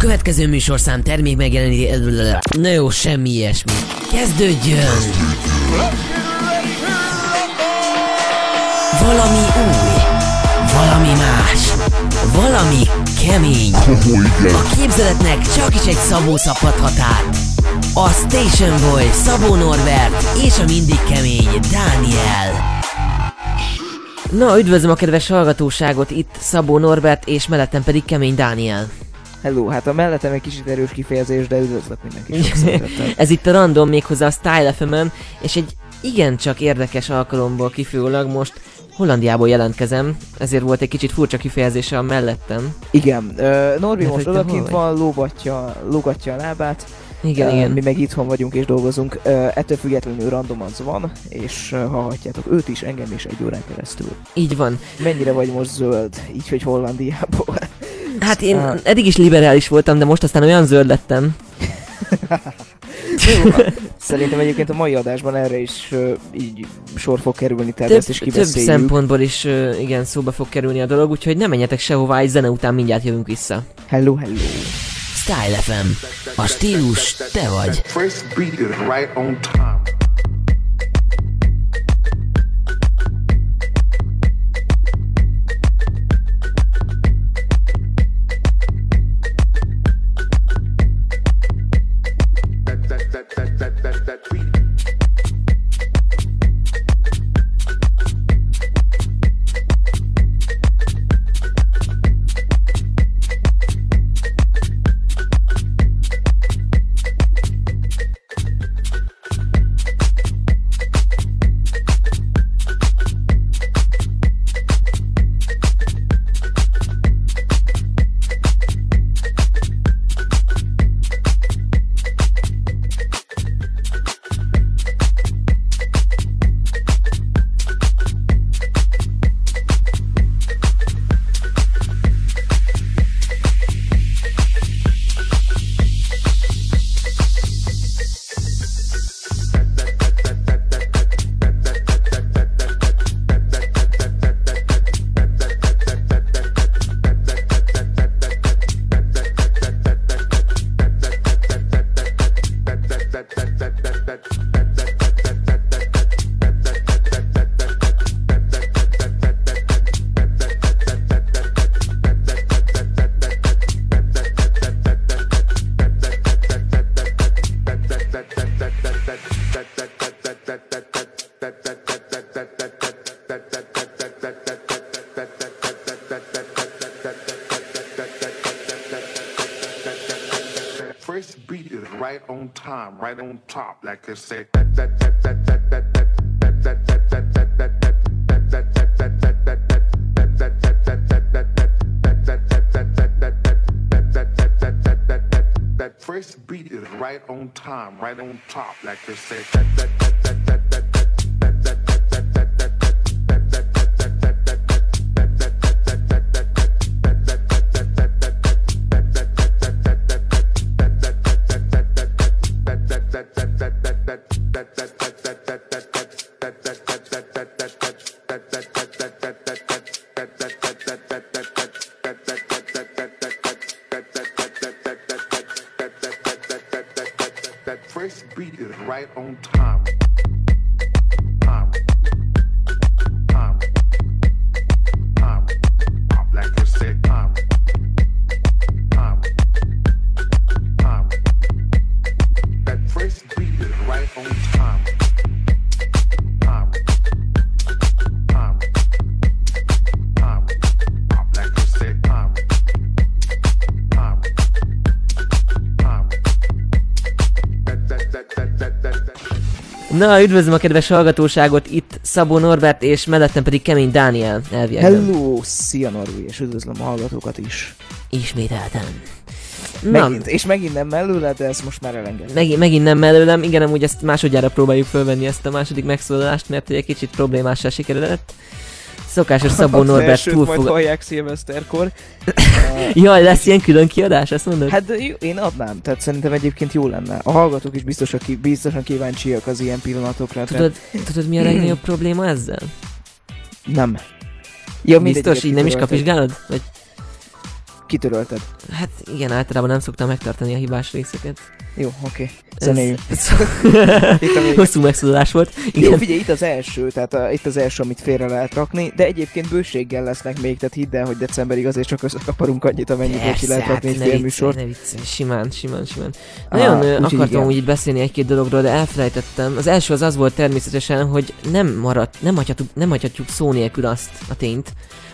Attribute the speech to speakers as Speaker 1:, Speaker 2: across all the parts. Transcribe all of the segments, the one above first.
Speaker 1: következő műsorszám termék megjeleníti... Na jó, semmi ilyesmi. Kezdődjön! Valami új, valami más, valami kemény. A képzeletnek csak is egy Szabó szabhat át. A Station Boy, Szabó Norbert és a mindig kemény Dániel. Na, üdvözlöm a kedves hallgatóságot, itt Szabó Norbert, és mellettem pedig Kemény Dániel.
Speaker 2: Hello, hát a mellettem egy kicsit erős kifejezés, de üdvözlök mindenkit.
Speaker 1: Ez itt a random méghozzá a Style fm és egy igencsak érdekes alkalomból kifolyólag most Hollandiából jelentkezem, ezért volt egy kicsit furcsa kifejezése a mellettem.
Speaker 2: Igen, uh, Norbi most odakint van, lógatja, lógatja a lábát,
Speaker 1: igen, uh, igen.
Speaker 2: Mi meg itthon vagyunk és dolgozunk. Uh, ettől függetlenül random az van, és uh, hallhatjátok őt is, engem is egy órán keresztül.
Speaker 1: Így van.
Speaker 2: Mennyire vagy most zöld, így hogy Hollandiából?
Speaker 1: Hát én uh, eddig is liberális voltam, de most aztán olyan zöld lettem.
Speaker 2: Szerintem egyébként a mai adásban erre is uh, így sor fog kerülni, tehát több, ezt is kibeszéljük.
Speaker 1: Több szempontból is uh, igen, szóba fog kerülni a dolog, úgyhogy nem menjetek sehová, egy zene után mindjárt jövünk vissza.
Speaker 2: Hello, hello.
Speaker 1: Style FM. A stílus te vagy. First beat is right on time.
Speaker 3: Like I say. First beat is right on time, right on top, like they say.
Speaker 1: Na, üdvözlöm a kedves hallgatóságot, itt Szabó Norbert, és mellettem pedig Kemény Dániel
Speaker 2: elviekben. Hello, szia Norbi, és üdvözlöm a hallgatókat is.
Speaker 1: Ismételten.
Speaker 2: Na. Megint, és megint nem mellőle, de ezt most már elengedem.
Speaker 1: Megint, megint nem mellőlem, igen, amúgy ezt másodjára próbáljuk fölvenni ezt a második megszólalást, mert egy kicsit problémássá sikerült. Szokásos Szabó Norbert
Speaker 2: túl fog... majd hallják szilveszterkor.
Speaker 1: Jaj, lesz ilyen külön kiadás, ezt mondod?
Speaker 2: Hát én adnám, tehát szerintem egyébként jó lenne. A hallgatók is biztosan, biztosan kíváncsiak az ilyen pillanatokra.
Speaker 1: Tudod, tehát... tudod mi a legnagyobb probléma ezzel?
Speaker 2: Nem.
Speaker 1: Ja, Biztos, így nem is kapizsgálod? Vagy...
Speaker 2: kitörölted.
Speaker 1: Hát igen, általában nem szoktam megtartani a hibás részeket.
Speaker 2: Jó, oké. A végén.
Speaker 1: Hosszú megszólalás volt.
Speaker 2: Jó,
Speaker 1: Igen.
Speaker 2: figyelj, itt az első, tehát a, itt az első, amit félre lehet rakni, de egyébként bőséggel lesznek még, tehát hidd el, hogy decemberig azért csak összekaparunk annyit, amennyit ki lehet rakni egy
Speaker 1: ne
Speaker 2: félműsort.
Speaker 1: viccelj, ne viccelj, simán, simán, simán.
Speaker 2: Á,
Speaker 1: Nagyon
Speaker 2: úgyhogy
Speaker 1: akartam
Speaker 2: igen.
Speaker 1: úgy beszélni egy-két dologról, de elfelejtettem. Az első az az volt természetesen, hogy nem maradt, nem hagyhatjuk, nem hagyhatjuk szó nélkül azt a tényt,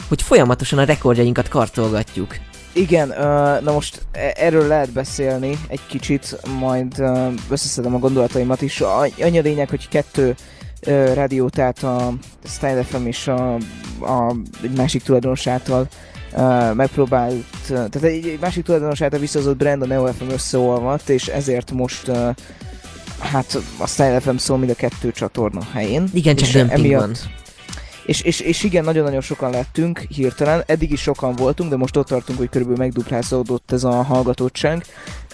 Speaker 1: hogy folyamatosan a rekordjainkat kartolgatjuk.
Speaker 2: Igen, na most e- erről lehet beszélni egy kicsit, majd összeszedem a gondolataimat is. Annyi a lényeg, hogy kettő rádió, tehát a Style FM és a, a egy másik tulajdonos által ö, megpróbált, tehát egy, egy másik tulajdonos által visszahozott brand a Neo FM összeolvadt, és ezért most hát a Style FM szól mind a kettő csatorna helyén.
Speaker 1: Igen, csak dömping van.
Speaker 2: És, és, és igen, nagyon-nagyon sokan lettünk hirtelen, eddig is sokan voltunk, de most ott tartunk, hogy körülbelül megduplázódott ez a hallgatottság,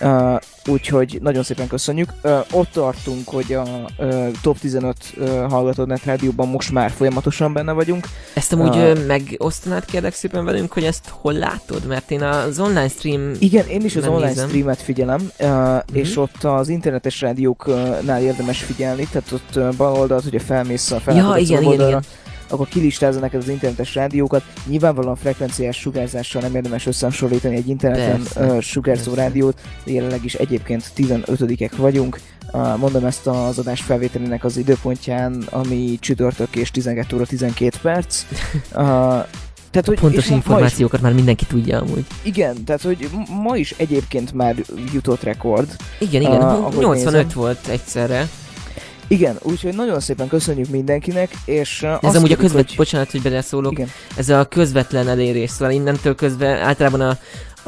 Speaker 2: uh, úgyhogy nagyon szépen köszönjük. Uh, ott tartunk, hogy a uh, top 15 uh, hallgatónet rádióban most már folyamatosan benne vagyunk.
Speaker 1: Ezt amúgy ö, megosztanád kérlek szépen velünk, hogy ezt hol látod? Mert én az online stream...
Speaker 2: Igen, én is az online
Speaker 1: nézem.
Speaker 2: streamet figyelem, uh, és ott az internetes rádióknál érdemes figyelni, tehát ott uh, bal oldalt, ugye felmész a
Speaker 1: Ja,
Speaker 2: fellátogatsz
Speaker 1: igen, igen, igen.
Speaker 2: Akkor kilistázza neked az internetes rádiókat. Nyilvánvalóan frekvenciás sugárzással nem érdemes összehasonlítani egy interneten
Speaker 1: Persze,
Speaker 2: uh, sugárzó
Speaker 1: persze.
Speaker 2: rádiót. Jelenleg is egyébként 15-ek vagyunk. Uh, mondom ezt az adás felvételének az időpontján, ami csütörtök és 12 óra 12 perc. Uh, tehát, hogy,
Speaker 1: Pontos
Speaker 2: ma is
Speaker 1: információkat már mindenki tudja amúgy.
Speaker 2: igen, tehát hogy ma is egyébként már jutott rekord.
Speaker 1: Igen, igen,
Speaker 2: ahogy
Speaker 1: 85
Speaker 2: nézem.
Speaker 1: volt egyszerre.
Speaker 2: Igen, úgyhogy nagyon szépen köszönjük mindenkinek, és uh,
Speaker 1: Ez amúgy a közvet...
Speaker 2: hogy-
Speaker 1: Bocsánat, hogy beleszólok.
Speaker 2: Igen.
Speaker 1: Ez a közvetlen elérés, szóval innentől közve általában a,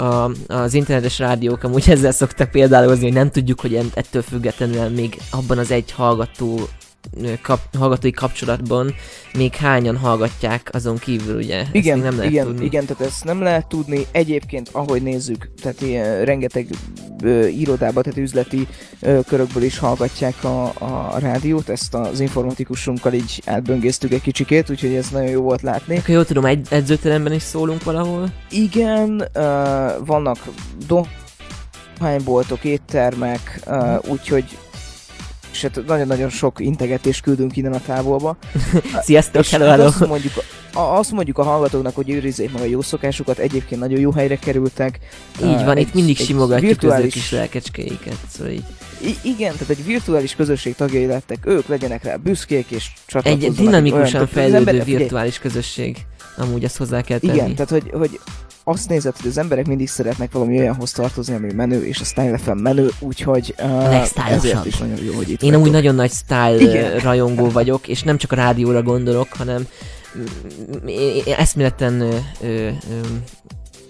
Speaker 1: a, az internetes rádiók amúgy ezzel szoktak példálozni, hogy nem tudjuk, hogy ettől függetlenül még abban az egy hallgató kap, hallgatói kapcsolatban még hányan hallgatják azon kívül, ugye?
Speaker 2: Igen,
Speaker 1: nem lehet
Speaker 2: igen,
Speaker 1: tudni.
Speaker 2: igen, tehát ezt nem lehet tudni. Egyébként, ahogy nézzük, tehát ilyen, rengeteg ö, irodába, tehát üzleti ö, körökből is hallgatják a, a rádiót, ezt az informatikusunkkal így átböngésztük egy kicsikét, úgyhogy ez nagyon jó volt látni.
Speaker 1: Akkor jól tudom, egy edzőteremben is szólunk valahol.
Speaker 2: Igen, ö, vannak dohányboltok, éttermek, ö, úgyhogy és hát nagyon-nagyon sok integetést küldünk innen a távolba.
Speaker 1: Sziasztok, hello,
Speaker 2: hát
Speaker 1: hello.
Speaker 2: azt, mondjuk, a, azt mondjuk a hallgatóknak, hogy őrizzék meg a jó szokásukat, egyébként nagyon jó helyre kerültek.
Speaker 1: Így van,
Speaker 2: egy-
Speaker 1: itt mindig simogatjuk az
Speaker 2: virtuális-
Speaker 1: kis lelkecskéiket, szóval így.
Speaker 2: I- igen, tehát egy virtuális közösség tagjai lettek, ők legyenek rá büszkék és csatlakozzanak.
Speaker 1: Egy dinamikusan
Speaker 2: az
Speaker 1: fejlődő virtuális közösség. Amúgy ezt hozzá kell tenni.
Speaker 2: Igen, tehát hogy, hogy azt nézed, hogy az emberek mindig szeretnek valami olyanhoz tartozni, ami menő, és a Style FM menő, úgyhogy uh, ezért is nagyon jó, hogy itt
Speaker 1: Én amúgy
Speaker 2: vagytok.
Speaker 1: nagyon nagy style
Speaker 2: Igen.
Speaker 1: rajongó vagyok, és nem csak a rádióra gondolok, hanem mm, eszméleten ö, ö, ö,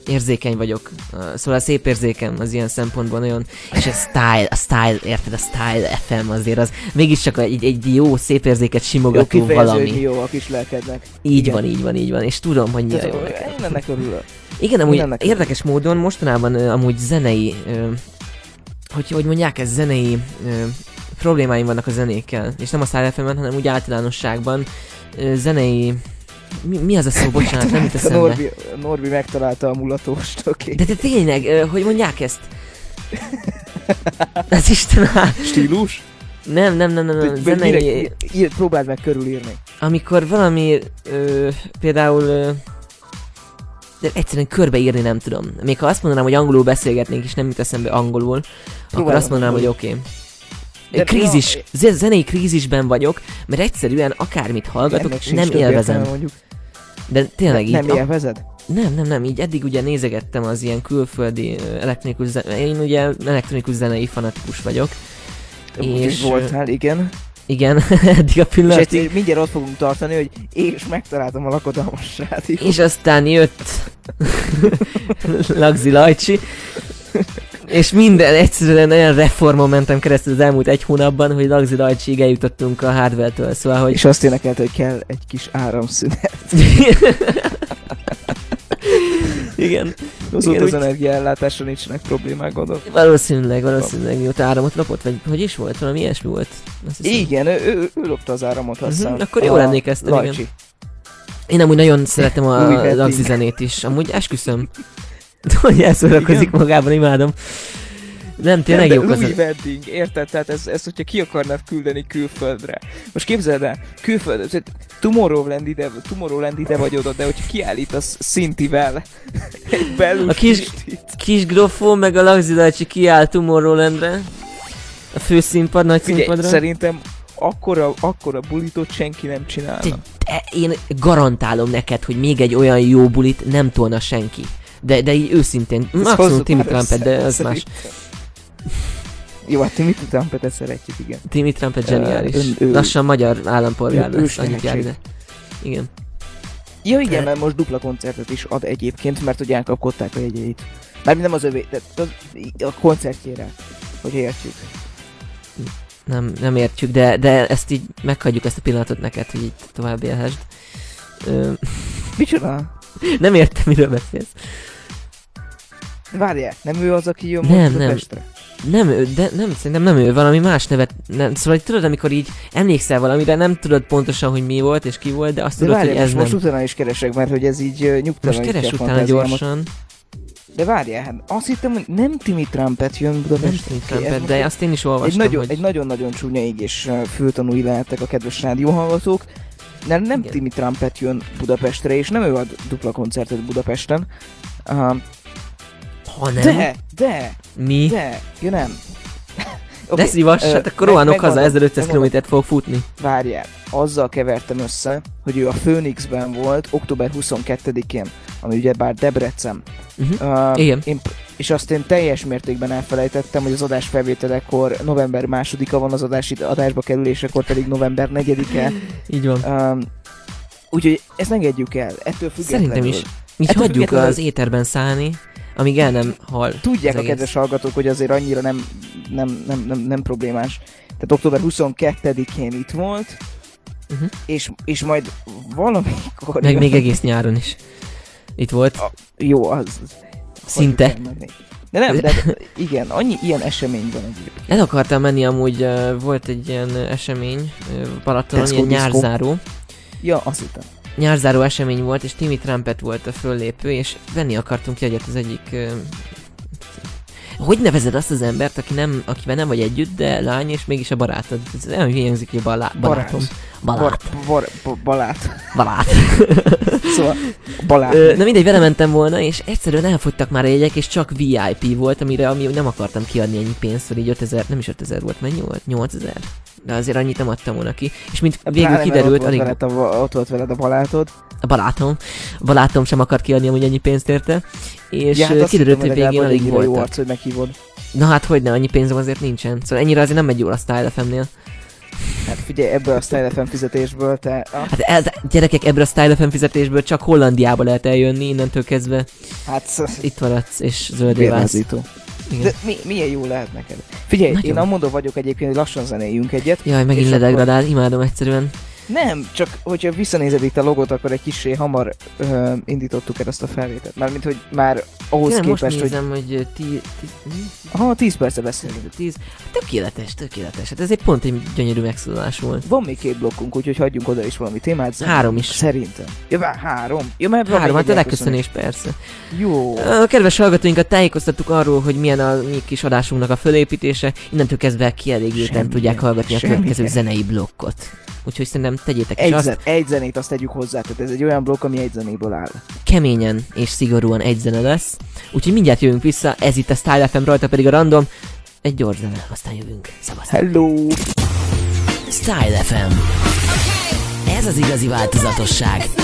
Speaker 1: érzékeny vagyok. Szóval a szép érzékem az ilyen szempontból nagyon, és a style, a style, érted, a style FM azért az mégiscsak egy, egy jó szép érzéket
Speaker 2: jó
Speaker 1: simogató
Speaker 2: mi
Speaker 1: valami.
Speaker 2: jó a kis lelkednek.
Speaker 1: Így
Speaker 2: Igen.
Speaker 1: van, így van, így van, és tudom, hogy milyen
Speaker 2: Tehát,
Speaker 1: jó
Speaker 2: ö,
Speaker 1: neked.
Speaker 2: én ennek örülök.
Speaker 1: Igen, amúgy
Speaker 2: Mindennek
Speaker 1: érdekes módon mostanában ö, amúgy zenei, hogy, hogy mondják, ez zenei ö, problémáim vannak a zenékkel, és nem a FM-en, hanem úgy általánosságban zenei, mi, mi az a szó, bocsánat, nem jut
Speaker 2: A
Speaker 1: eszembe.
Speaker 2: Norbi, Norbi megtalálta a mulatóst, oké.
Speaker 1: De, de tényleg, ö, hogy mondják ezt? Ez Isten áll.
Speaker 2: Stílus?
Speaker 1: Nem, nem, nem, nem, nem, zenei,
Speaker 2: mire- ír, próbáld meg körülírni.
Speaker 1: amikor valami, ö, például, ö, de egyszerűen körbeírni nem tudom. Még ha azt mondanám, hogy angolul beszélgetnénk, és nem jut eszembe angolul, akkor
Speaker 2: Próbálj
Speaker 1: azt mondanám, hogy oké.
Speaker 2: De
Speaker 1: Okay. Krízis, ze- zenei krízisben vagyok, mert egyszerűen akármit hallgatok, nem élvezem.
Speaker 2: értelme.
Speaker 1: De tényleg így,
Speaker 2: Nem
Speaker 1: a-
Speaker 2: élvezed?
Speaker 1: nem, nem, nem, így eddig ugye nézegettem az ilyen külföldi elektronikus zene, én ugye elektronikus zenei fanatikus vagyok.
Speaker 2: Úgyhogy
Speaker 1: És,
Speaker 2: voltál, igen.
Speaker 1: Igen, eddig a
Speaker 2: És
Speaker 1: pillanatig.
Speaker 2: egyszer mindjárt ott fogunk tartani, hogy és megtaláltam a lakodalmas rádiót.
Speaker 1: És aztán jött Lagzi Lajcsi, és minden egyszerűen olyan reformon mentem keresztül az elmúlt egy hónapban, hogy Lagzi Lajcsiig eljutottunk a hardware-től, szóval, hogy
Speaker 2: És azt énekelte, hogy kell egy kis áramszünet.
Speaker 1: Igen,
Speaker 2: Azóta
Speaker 1: Igen,
Speaker 2: az
Speaker 1: úgy-
Speaker 2: energiaellátásra nincsenek problémák, gondolom.
Speaker 1: valószínűleg, valószínűleg mióta áramot lopott, vagy hogy is volt, valami ilyesmi volt. Azt hiszem.
Speaker 2: Igen, ő, ő, ő lopta az áramot, azt hiszem.
Speaker 1: Mhm, akkor jól emlékeztem, igen.
Speaker 2: Lajcsi.
Speaker 1: Én amúgy nagyon szeretem a. Lagzi zenét is, amúgy esküszöm. hogy elszórakozik magában, imádom. Nem, tényleg
Speaker 2: Nem,
Speaker 1: jók
Speaker 2: de
Speaker 1: az
Speaker 2: Louis Wedding, érted? Tehát ez, ez, hogyha ki akarnád küldeni külföldre. Most képzeld el, külföldre, tehát Tomorrowland ide, Tomorrowland ide vagy oda, de hogyha kiállítasz Szintivel egy belül
Speaker 1: A kis- Kis grofó meg a Lagzilacsi kiáll Tomorrowlandre. A főszínpad, nagy
Speaker 2: Figyelj,
Speaker 1: színpadra.
Speaker 2: szerintem akkora, akkora bulitot senki nem csinálna.
Speaker 1: Te- Én garantálom neked, hogy még egy olyan jó bulit nem tolna senki. De, de így őszintén, maximum
Speaker 2: már
Speaker 1: Trumpet, de az más.
Speaker 2: szerintem. Jó, hát Timothy Trumpetet szeretjük, igen.
Speaker 1: Timmy Trumpet zseniális.
Speaker 2: ön- ő-
Speaker 1: Lassan magyar állampolgár
Speaker 2: ő-
Speaker 1: lesz, annyit jár. Igen.
Speaker 2: Ja igen, mert most dupla koncertet is ad egyébként, mert hogy elkapkodták a jegyeit. Mármint nem az övé, de az, a koncertjére, hogy értjük.
Speaker 1: Nem, nem értjük, de, de ezt így meghagyjuk ezt a pillanatot neked, hogy így tovább élhessd. Ö,
Speaker 2: Micsoda?
Speaker 1: nem értem, miről beszélsz.
Speaker 2: Várjál, nem ő az, aki jön
Speaker 1: Nem,
Speaker 2: most
Speaker 1: nem.
Speaker 2: Budapestre?
Speaker 1: Nem ő, de nem, szerintem nem ő, valami más nevet, nem, szóval így tudod, amikor így emlékszel valamire, nem tudod pontosan, hogy mi volt és ki volt, de azt
Speaker 2: De
Speaker 1: tudod,
Speaker 2: várjál,
Speaker 1: hogy ez
Speaker 2: most,
Speaker 1: nem.
Speaker 2: most utána is keresek, mert hogy ez így uh,
Speaker 1: Most keres utána gyorsan,
Speaker 2: De várjál, hát azt hittem, hogy nem Timmy Trumpet jön
Speaker 1: nem. Timmy
Speaker 2: Oké, ez
Speaker 1: Trumpet, de
Speaker 2: egy-
Speaker 1: azt én is
Speaker 2: egy
Speaker 1: olvastam,
Speaker 2: nagyon,
Speaker 1: hogy
Speaker 2: egy nagyon-nagyon csúnya égés fültanúi lehettek a kedves rádióhallgatók. Nem, nem
Speaker 1: Igen.
Speaker 2: Timmy Trumpet jön Budapestre, és nem ő ad dupla koncertet Budapesten. Uh,
Speaker 1: ha nem,
Speaker 2: de, de,
Speaker 1: mi?
Speaker 2: de, ja nem.
Speaker 1: Okay. Ne szívass,
Speaker 2: ö,
Speaker 1: hát akkor rohanok haza,
Speaker 2: megmondom,
Speaker 1: 1500
Speaker 2: megmondom.
Speaker 1: km-t fog futni.
Speaker 2: Várjál, azzal kevertem össze, hogy ő a Phoenixben volt október 22-én, ami ugye bár Debrecen.
Speaker 1: Uh-huh.
Speaker 2: Uh,
Speaker 1: Igen.
Speaker 2: Én, és azt én teljes mértékben elfelejtettem, hogy az adás felvételekor november másodika van az adás adásba kerülésekor pedig november 4-e.
Speaker 1: Így van.
Speaker 2: Um, úgyhogy ezt engedjük el, ettől függetlenül.
Speaker 1: Szerintem is. Így
Speaker 2: Ettől
Speaker 1: hagyjuk az éterben szállni, amíg el nem hal.
Speaker 2: Tudják a
Speaker 1: egész.
Speaker 2: kedves hallgatók, hogy azért annyira nem, nem, nem, nem, nem problémás. Tehát október 22-én itt volt,
Speaker 1: Uh-huh.
Speaker 2: és, és majd valamikor...
Speaker 1: Meg még egész nyáron is. Itt volt.
Speaker 2: Jó, az...
Speaker 1: Szinte.
Speaker 2: De nem, de igen, annyi ilyen esemény van egyébként.
Speaker 1: El akartam menni amúgy, uh, volt egy ilyen esemény, uh, Balatonon, ilyen nyárzáró.
Speaker 2: Ja, azt hittem.
Speaker 1: Nyárzáró esemény volt, és Timmy Trumpet volt a föllépő, és venni akartunk jegyet az egyik... Hogy nevezed azt az embert, aki nem, akivel nem vagy együtt, de lány, és mégis a barátod? Ez olyan hülye hangzik, hogy balá, barátom.
Speaker 2: Bar,
Speaker 1: Balát.
Speaker 2: bar, bar, balát.
Speaker 1: Balát.
Speaker 2: Szóval, balát.
Speaker 1: Na mindegy, vele mentem volna, és egyszerűen elfogytak már a jegyek, és csak VIP volt, amire ami nem akartam kiadni ennyi pénzt, hogy így 5000, nem is 5000 volt, mennyi volt? 8000? De azért annyit nem adtam volna ki. És mint végül
Speaker 2: Pláne,
Speaker 1: kiderült,
Speaker 2: ott volt,
Speaker 1: alig
Speaker 2: veled a, ott volt veled a balátod.
Speaker 1: a barátom, a barátom sem akart kiadni amúgy ennyi pénzt érte, és
Speaker 2: ja, hát
Speaker 1: kiderült, hogy végén alig
Speaker 2: ennyire jó arc, hogy meghívod.
Speaker 1: Na hát hogy ne, annyi pénzem azért nincsen. Szóval ennyire azért nem megy jól a Style FM-nél.
Speaker 2: Hát figyelj, ebből a Style FM fizetésből te... Ah,
Speaker 1: Hát el, gyerekek, ebből a Style FM fizetésből csak Hollandiába lehet eljönni, innentől kezdve
Speaker 2: hát
Speaker 1: itt maradsz, és zöldé válsz. Igen.
Speaker 2: De mi, milyen jó lehet neked? Figyelj,
Speaker 1: Nagyon.
Speaker 2: én amondó vagyok egyébként, hogy lassan zenéljünk egyet.
Speaker 1: Jaj, megint ledegradál, imádom egyszerűen.
Speaker 2: Nem, csak hogyha visszanézed itt a logot, akkor egy kicsi hamar ö, indítottuk el ezt a felvételt. Mármint, hogy már ahhoz
Speaker 1: Tényleg most
Speaker 2: képest, hogy...
Speaker 1: nézem, hogy, hogy ti, ti?
Speaker 2: Aha, 10 perce beszélünk.
Speaker 1: 10. Tökéletes, tökéletes. Hát ez egy pont egy gyönyörű megszólalás volt.
Speaker 2: Van még két blokkunk, úgyhogy hagyjunk oda is valami témát.
Speaker 1: Három is.
Speaker 2: Szerintem. Ja, vár, három. Ja, mert
Speaker 1: Három, hát a
Speaker 2: egy
Speaker 1: legköszönés persze.
Speaker 2: Jó.
Speaker 1: A kedves hallgatóinkat tájékoztattuk arról, hogy milyen a mi kis adásunknak a fölépítése. Innentől kezdve kielégülten tudják hallgatni a következő zenei blokkot. Úgyhogy szerintem tegyétek is
Speaker 2: Egy,
Speaker 1: azt,
Speaker 2: zen, egy zenét azt tegyük hozzá, tehát ez egy olyan blokk, ami egy zenéből áll.
Speaker 1: keményen és szigorúan egy zene lesz. Úgyhogy mindjárt jövünk vissza, ez itt a Style FM, rajta pedig a random. Egy gyors zene, aztán jövünk. Szevasztok!
Speaker 2: Hello!
Speaker 1: Style FM. Ez az igazi változatosság.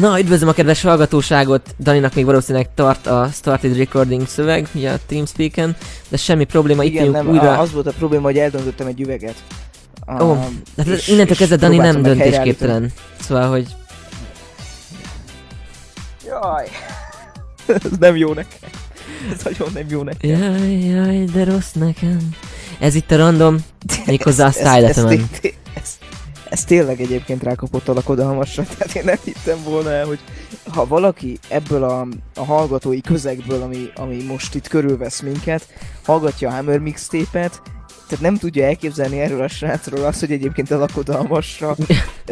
Speaker 1: Na, üdvözlöm a kedves hallgatóságot! Daninak még valószínűleg tart a Started Recording szöveg, ugye a TeamSpeak-en, de semmi probléma, itt
Speaker 2: Igen, nem,
Speaker 1: újra.
Speaker 2: az volt a probléma, hogy eldöntöttem egy üveget.
Speaker 1: Ó, de hát
Speaker 2: és-
Speaker 1: innentől kezdve Dani nem döntésképtelen. Szóval, hogy
Speaker 2: Jaj. Ez nem jó nekem. Ez nagyon nem jó nekem.
Speaker 1: jaj, jaj, de rossz nekem. Ez itt a random, méghozzá a
Speaker 2: Ez- ez-
Speaker 1: style
Speaker 2: ez,
Speaker 1: fm
Speaker 2: té- té- ez, tényleg egyébként rákapott a lakodalmasra, tehát én nem hittem volna el, hogy ha valaki ebből a, a hallgatói közegből, ami, ami most itt körülvesz minket, hallgatja a Hammer mixtépet, tehát nem tudja elképzelni erről a srácról azt, hogy egyébként a lakodalmasra.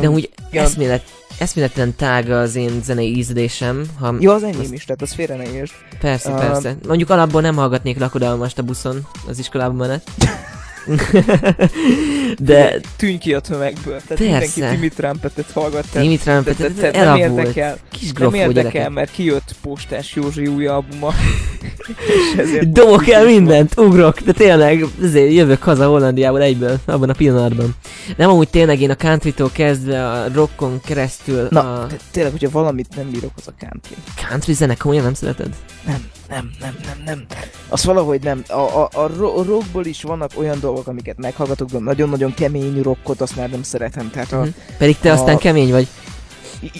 Speaker 1: De úgy
Speaker 2: ja.
Speaker 1: eszmélet, eszméletlen tág az én zenei ízlésem, ha
Speaker 2: Jó, az enyém is, tehát az félre ne értsd.
Speaker 1: Persze,
Speaker 2: Ah.
Speaker 1: persze. Mondjuk alapból nem hallgatnék lakodalmast a buszon, az iskolában menet. De
Speaker 2: Tűnj ki a tömegből. Tehát
Speaker 1: Persze.
Speaker 2: mindenki Timmy Trumpetet hallgat. tehát-
Speaker 1: Dimitrán
Speaker 2: de- de- de-
Speaker 1: Petet
Speaker 2: nem érdekel.
Speaker 1: Kis
Speaker 2: Nem érdekel, mert kijött Postás Józsi új albuma.
Speaker 1: Dobok el mindent, ugrok, de tényleg ezért jövök haza Hollandiából egyből, abban a pillanatban. Nem amúgy tényleg én a countrytól kezdve a rockon keresztül
Speaker 2: Na,
Speaker 1: a
Speaker 2: tényleg, hogyha valamit nem bírok, az a country.
Speaker 1: country zene komolyan nem szereted?
Speaker 2: Nem, nem, nem, nem, nem. Az valahogy nem. A, a, a, ro- a rockból is vannak olyan dolgok, amiket meghallgatok, de nagyon-nagyon kemény rockot, azt már nem szeretem. Tehát a,
Speaker 1: Mhm. Pedig te
Speaker 2: a-
Speaker 1: aztán kemény vagy.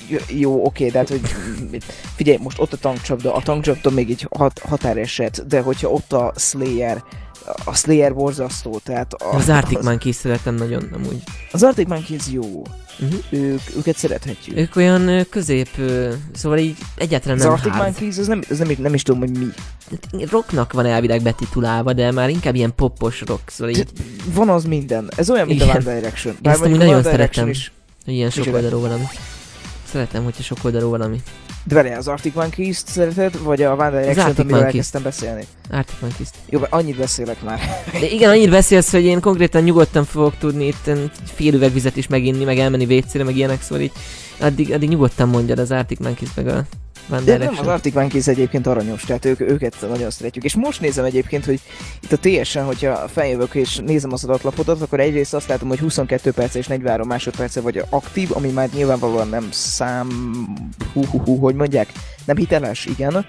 Speaker 2: J- Jó, oké, de hát, hogy figyelj, most ott a tankcsapda, a tankcsapda még egy hat, határeset, de hogyha ott a Slayer, a Slayer borzasztó, tehát a,
Speaker 1: Az Arctic Monkeys szeretem nagyon amúgy.
Speaker 2: Az Arctic Monkeys jó,
Speaker 1: Uh-huh.
Speaker 2: ők, őket szerethetjük.
Speaker 1: Ők olyan közép, szóval így egyáltalán nem
Speaker 2: Arctic. Monkeys, az nem, az nem, nem is tudom, hogy mi.
Speaker 1: Hát, Rocknak van elvileg betitulálva, de már inkább ilyen popos rock, szóval így
Speaker 2: Van az minden. Ez olyan, mint a
Speaker 1: Igen.
Speaker 2: One Direction.
Speaker 1: Ezt
Speaker 2: mondjuk a
Speaker 1: nagyon szeretem.
Speaker 2: Is,
Speaker 1: ilyen sok oldalú valami. Szeretem, hogyha sok oldalú valami.
Speaker 2: Vele az Arctic Monkeys-t szereted, vagy a One Direction-t, amiről elkezdtem beszélni?
Speaker 1: Arctic Monkeys.
Speaker 2: Jó, mert annyit beszélek már.
Speaker 1: De igen, annyit beszélsz, hogy én konkrétan nyugodtan fogok tudni itt fél üveg vizet is meginni, meg elmenni WC-re, meg ilyenek, szóval így addig, addig nyugodtan mondjad az Arctic Monkeys meg a One
Speaker 2: De nem, az. Arctic Monkeys egyébként aranyos, tehát ők, őket nagyon szeretjük. És most nézem egyébként, hogy itt a TS-en, hogyha feljövök és nézem az adatlapodat, akkor egyrészt azt látom, hogy 22 perc és 43 másodperce vagy aktív, ami már nyilvánvalóan nem szám... Hú, hú, hú, hogy mondják? Nem hiteles, igen.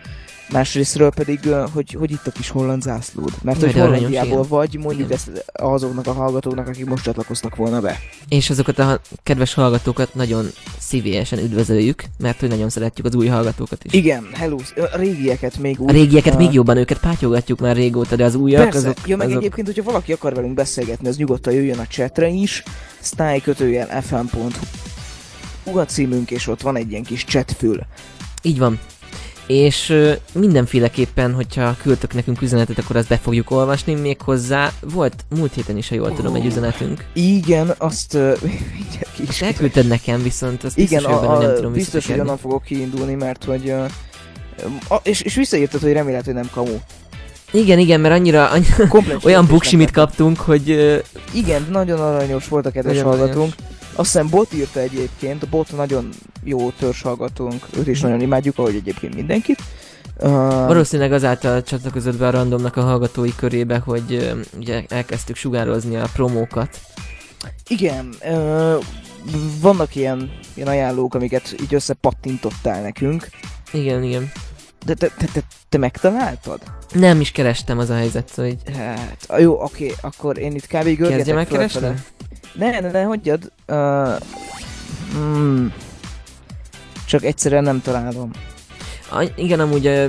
Speaker 2: Másrésztről pedig, hogy, hogy itt a kis holland zászlód. Mert
Speaker 1: Jaj,
Speaker 2: hogy Hollandiából
Speaker 1: igen.
Speaker 2: vagy, mondjuk
Speaker 1: Igen.
Speaker 2: ezt azoknak a hallgatóknak, akik most csatlakoztak volna be.
Speaker 1: És azokat a kedves hallgatókat nagyon szívélyesen üdvözöljük, mert hogy nagyon szeretjük az új hallgatókat is.
Speaker 2: Igen, hello, a régieket még úgy.
Speaker 1: A régieket
Speaker 2: ö,
Speaker 1: még jobban, őket pátyogatjuk már régóta, de az újak,
Speaker 2: Persze,
Speaker 1: azok,
Speaker 2: ja, meg
Speaker 1: azok
Speaker 2: egyébként, hogyha valaki akar velünk beszélgetni, az nyugodtan jöjjön a chatre is, style kötőjel fm.hu a címünk, és ott van egy ilyen kis chatfül.
Speaker 1: Így van. És ö, mindenféleképpen, hogyha küldtök nekünk üzenetet, akkor azt be fogjuk olvasni, méghozzá volt múlt héten is, ha jól tudom, egy üzenetünk.
Speaker 2: Igen, azt uh, is.
Speaker 1: Elküldted nekem, viszont azt
Speaker 2: Igen,
Speaker 1: biztos,
Speaker 2: a,
Speaker 1: a, nem tudom
Speaker 2: biztos, hogy onnan fogok kiindulni, mert hogy uh, a, és, és visszaírtad, hogy remélet, hogy nem kamu.
Speaker 1: Igen, igen, mert annyira, annyira olyan buksimit kaptunk, hogy ö,
Speaker 2: Igen, nagyon aranyos volt a kedves hallgatónk. Azt hiszem bot írta egyébként, a bot nagyon jó törzs hallgatónk, őt is nagyon imádjuk, ahogy egyébként mindenkit. Uh,
Speaker 1: valószínűleg azáltal csatlakozott be a randomnak a hallgatói körébe, hogy ö, ugye elkezdtük sugározni a promókat.
Speaker 2: igen, uh, vannak ilyen, ilyen ajánlók, amiket így összepattintottál nekünk,
Speaker 1: Igen, igen.
Speaker 2: de te, te, te, te megtaláltad?
Speaker 1: Nem is kerestem az a helyzet, szóval hogy
Speaker 2: Hát, a jó, oké, akkor én itt kb. görgetek
Speaker 1: kezdjem el
Speaker 2: fölfele.
Speaker 1: keresni?
Speaker 2: Ne, ne, ne, hagyjad. Uh, mm, csak egyszerűen nem találom.
Speaker 1: A, igen, amúgy ö,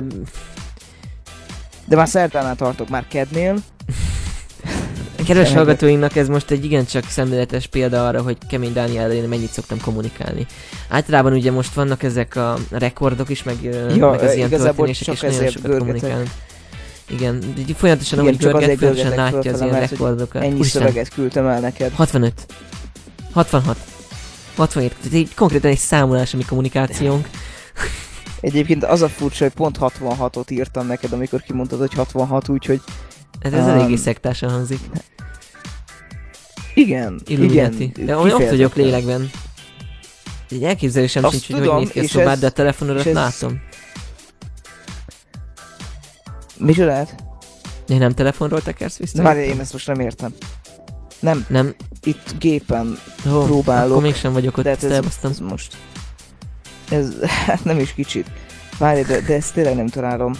Speaker 2: De már szerdánál tartok, már kednél.
Speaker 1: kedves hallgatóinknak ez most egy igencsak szemléletes példa arra, hogy Kemény Dániel én mennyit szoktam kommunikálni. Általában ugye most vannak ezek a rekordok is, meg,
Speaker 2: Ja,
Speaker 1: meg az ilyen
Speaker 2: igazából
Speaker 1: történések,
Speaker 2: csak
Speaker 1: és nagyon
Speaker 2: ezért
Speaker 1: sokat
Speaker 2: görgetek.
Speaker 1: kommunikálunk. Igen, így folyamatosan
Speaker 2: Igen,
Speaker 1: ahogy
Speaker 2: csak azért
Speaker 1: folyamatosan látja az ilyen
Speaker 2: hogy
Speaker 1: rekordokat.
Speaker 2: Ennyi
Speaker 1: Úristen,
Speaker 2: szöveget küldtem el neked.
Speaker 1: 65. 66. 67. Tehát így konkrétan egy számolás a mi kommunikációnk.
Speaker 2: Egyébként az a furcsa, hogy pont 66-ot írtam neked, amikor kimondtad, hogy 66, úgyhogy
Speaker 1: Ez, ez
Speaker 2: Um,
Speaker 1: eléggé szektásan hangzik.
Speaker 2: igen,
Speaker 1: Illuminati.
Speaker 2: igen.
Speaker 1: De olyan ott vagyok lélekben. Egy elképzelésem
Speaker 2: Azt
Speaker 1: sincs, hogy
Speaker 2: tudom,
Speaker 1: hogy néz ki a szobád,
Speaker 2: ez-
Speaker 1: de a telefonodat
Speaker 2: és
Speaker 1: látom.
Speaker 2: Micsodát?
Speaker 1: De nem telefonról tekersz vissza?
Speaker 2: Már én ezt most nem értem. Nem,
Speaker 1: Nem.
Speaker 2: itt gépen
Speaker 1: Ó,
Speaker 2: próbálok.
Speaker 1: Akkor mégsem vagyok ott,
Speaker 2: De hát ez, ez most... Ez hát nem is kicsit. Várj, de, de ezt tényleg nem találom.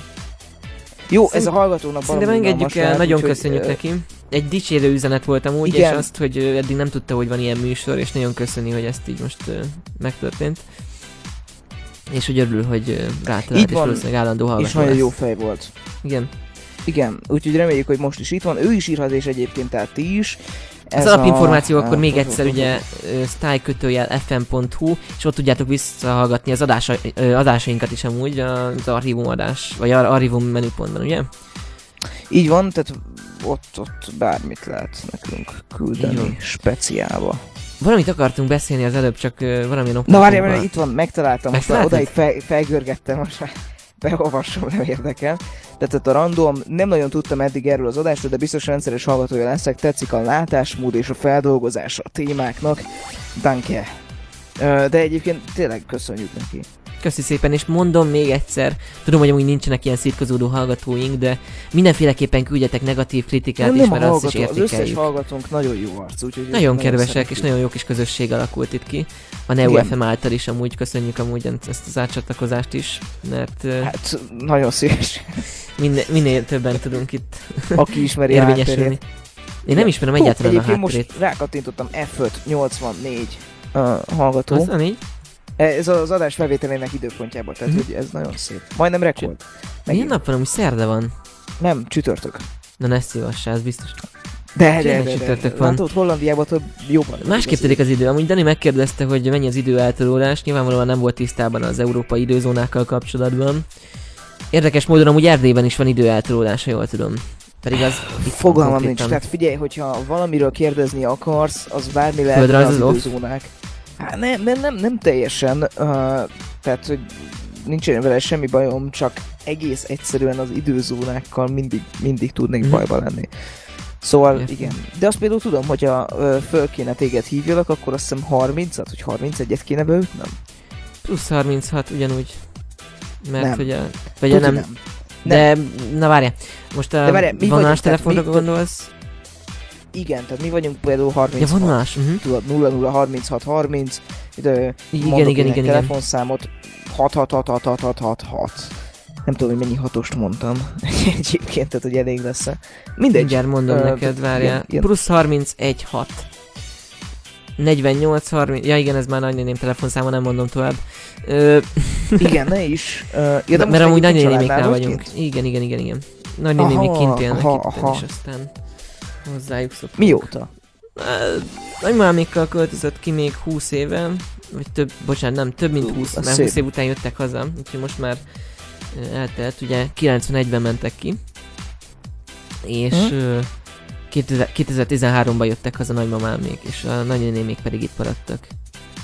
Speaker 2: Jó, ez a
Speaker 1: Szerint-
Speaker 2: hallgatónak
Speaker 1: Szerintem
Speaker 2: valami
Speaker 1: engedjük el,
Speaker 2: lehet,
Speaker 1: nagyon köszönjük
Speaker 2: ö,
Speaker 1: neki. Egy dicsérő üzenet volt amúgy,
Speaker 2: Igen.
Speaker 1: és azt, hogy eddig nem tudta, hogy van ilyen műsor, és nagyon köszöni, hogy ezt így most megtörtént. És hogy örül, hogy rátalált, és
Speaker 2: van.
Speaker 1: valószínűleg állandó
Speaker 2: És
Speaker 1: hallgató
Speaker 2: nagyon
Speaker 1: lesz.
Speaker 2: jó fej volt.
Speaker 1: Igen.
Speaker 2: Igen, úgyhogy reméljük, hogy most is itt van. Ő is írhat, és egyébként tehát ti is.
Speaker 1: Az
Speaker 2: Ez
Speaker 1: alapinformáció
Speaker 2: a-
Speaker 1: akkor még egyszer ugye ö, style fm.hu, és ott tudjátok visszahallgatni az adása, adásainkat is amúgy, az archívum adás, vagy ar- archívum menüpontban, ugye?
Speaker 2: Így van, tehát ott, ott bármit lehet nekünk küldeni speciálba.
Speaker 1: Valamit akartunk beszélni az előbb, csak ö, valamilyen
Speaker 2: Na várjál,
Speaker 1: okokból-
Speaker 2: várjál, itt van, megtaláltam, most odaig fel, felgörgettem, most már beolvasom, nem érdekel. Tehát ott a random, nem nagyon tudtam eddig erről az adásról, de biztos rendszeres hallgatója leszek, tetszik a látásmód és a feldolgozása a témáknak. Danke. De egyébként tényleg köszönjük neki.
Speaker 1: Köszi szépen, és mondom még egyszer, tudom, hogy amúgy nincsenek ilyen szitkozódó hallgatóink, de mindenféleképpen küldjetek negatív kritikát is,
Speaker 2: nem a
Speaker 1: mert azt is
Speaker 2: hallgató, az összes
Speaker 1: értékeljük.
Speaker 2: hallgatónk nagyon jó arc, úgyhogy
Speaker 1: Nagyon kedvesek,
Speaker 2: szeretjük.
Speaker 1: és nagyon jó kis közösség alakult itt ki. A Neo
Speaker 2: Igen.
Speaker 1: FM által is amúgy köszönjük amúgy ezt az átcsatlakozást is, mert
Speaker 2: Hát nagyon szíves,
Speaker 1: minél, minél többen tudunk itt
Speaker 2: aki ismeri
Speaker 1: érvényesülni.
Speaker 2: hátterét.
Speaker 1: Én nem ismerem egyáltalán a hátterét.
Speaker 2: most rákattintottam F5 84 uh, hallgató.
Speaker 1: Az a négy?
Speaker 2: Ez az adás felvételének időpontjában, tehát
Speaker 1: Mhm.
Speaker 2: hogy ez nagyon szép. Majdnem rekord.
Speaker 1: Milyen nap van, amúgy szerda van?
Speaker 2: Nem, csütörtök.
Speaker 1: Na ne szívassá, ez biztos.
Speaker 2: De, de, de, de,
Speaker 1: csütörtök
Speaker 2: de.
Speaker 1: van.
Speaker 2: Látod, Hollandiában több jobban.
Speaker 1: Másképp telik az idő. Amúgy Dani megkérdezte, hogy mennyi az idő eltolódás. Nyilvánvalóan nem volt tisztában az európai időzónákkal kapcsolatban. Érdekes módon amúgy Erdélyben is van idő eltolódás, ha jól tudom. Pedig az
Speaker 2: Fogalmam nincs. Tehát figyelj, hogyha valamiről kérdezni akarsz, az bármi lehet az
Speaker 1: Földrajzoló?
Speaker 2: időzónák. Hát nem, nem, nem, nem teljesen. Uh, tehát, hogy nincsen vele semmi bajom, csak egész egyszerűen az időzónákkal mindig, mindig tudnék
Speaker 1: Mhm.
Speaker 2: bajba lenni. Szóval
Speaker 1: Értem.
Speaker 2: igen. De azt például tudom, hogyha ö, föl kéne téged hívjalak, akkor azt hiszem 30-at, vagy 31-et kéne beütnöm.
Speaker 1: Plusz 36 ugyanúgy. Mert
Speaker 2: Nem.
Speaker 1: hogy a... Vagy
Speaker 2: Tuti
Speaker 1: nem,
Speaker 2: nem.
Speaker 1: De, na várjál, most a
Speaker 2: tehát
Speaker 1: telefonra gondolsz?
Speaker 2: Igen, tehát mi vagyunk például 30
Speaker 1: Ja, vonalás, uh-huh.
Speaker 2: tudod, 00 36 30, de
Speaker 1: Igen, igen, igen, igen.
Speaker 2: telefonszámot, 6 6 6 6 6 6 6 6. Nem tudom, hogy mennyi hatost mondtam. Egyébként, tehát, hogy elég lesz -e. Mindegy.
Speaker 1: Mindjárt mondom
Speaker 2: Ö,
Speaker 1: neked, várjál. Plusz 31 6. 48 30, ja igen, ez már nagynéném telefonszáma, nem mondom tovább. Ö,
Speaker 2: Igen, ne is. Uh, ja, de
Speaker 1: mert amúgy nagynénéméknál vagyunk.
Speaker 2: kint?
Speaker 1: Igen, igen, igen, igen. Nagynénémék
Speaker 2: Aha,
Speaker 1: kint élnek
Speaker 2: aha,
Speaker 1: itt,
Speaker 2: aha.
Speaker 1: és aztán hozzájuk szoktunk.
Speaker 2: Mióta?
Speaker 1: Nagymamámékkal költözött ki még 20 éve, vagy több, bocsánat, nem, több mint
Speaker 2: Ú,
Speaker 1: 20,
Speaker 2: az
Speaker 1: mert
Speaker 2: szép.
Speaker 1: 20 év után jöttek haza, úgyhogy most már eltelt, ugye 91-ben mentek ki, és
Speaker 2: Hm?
Speaker 1: ö, 2000 2013-ban jöttek haza nagymamámék, és a nagynénémék pedig itt maradtak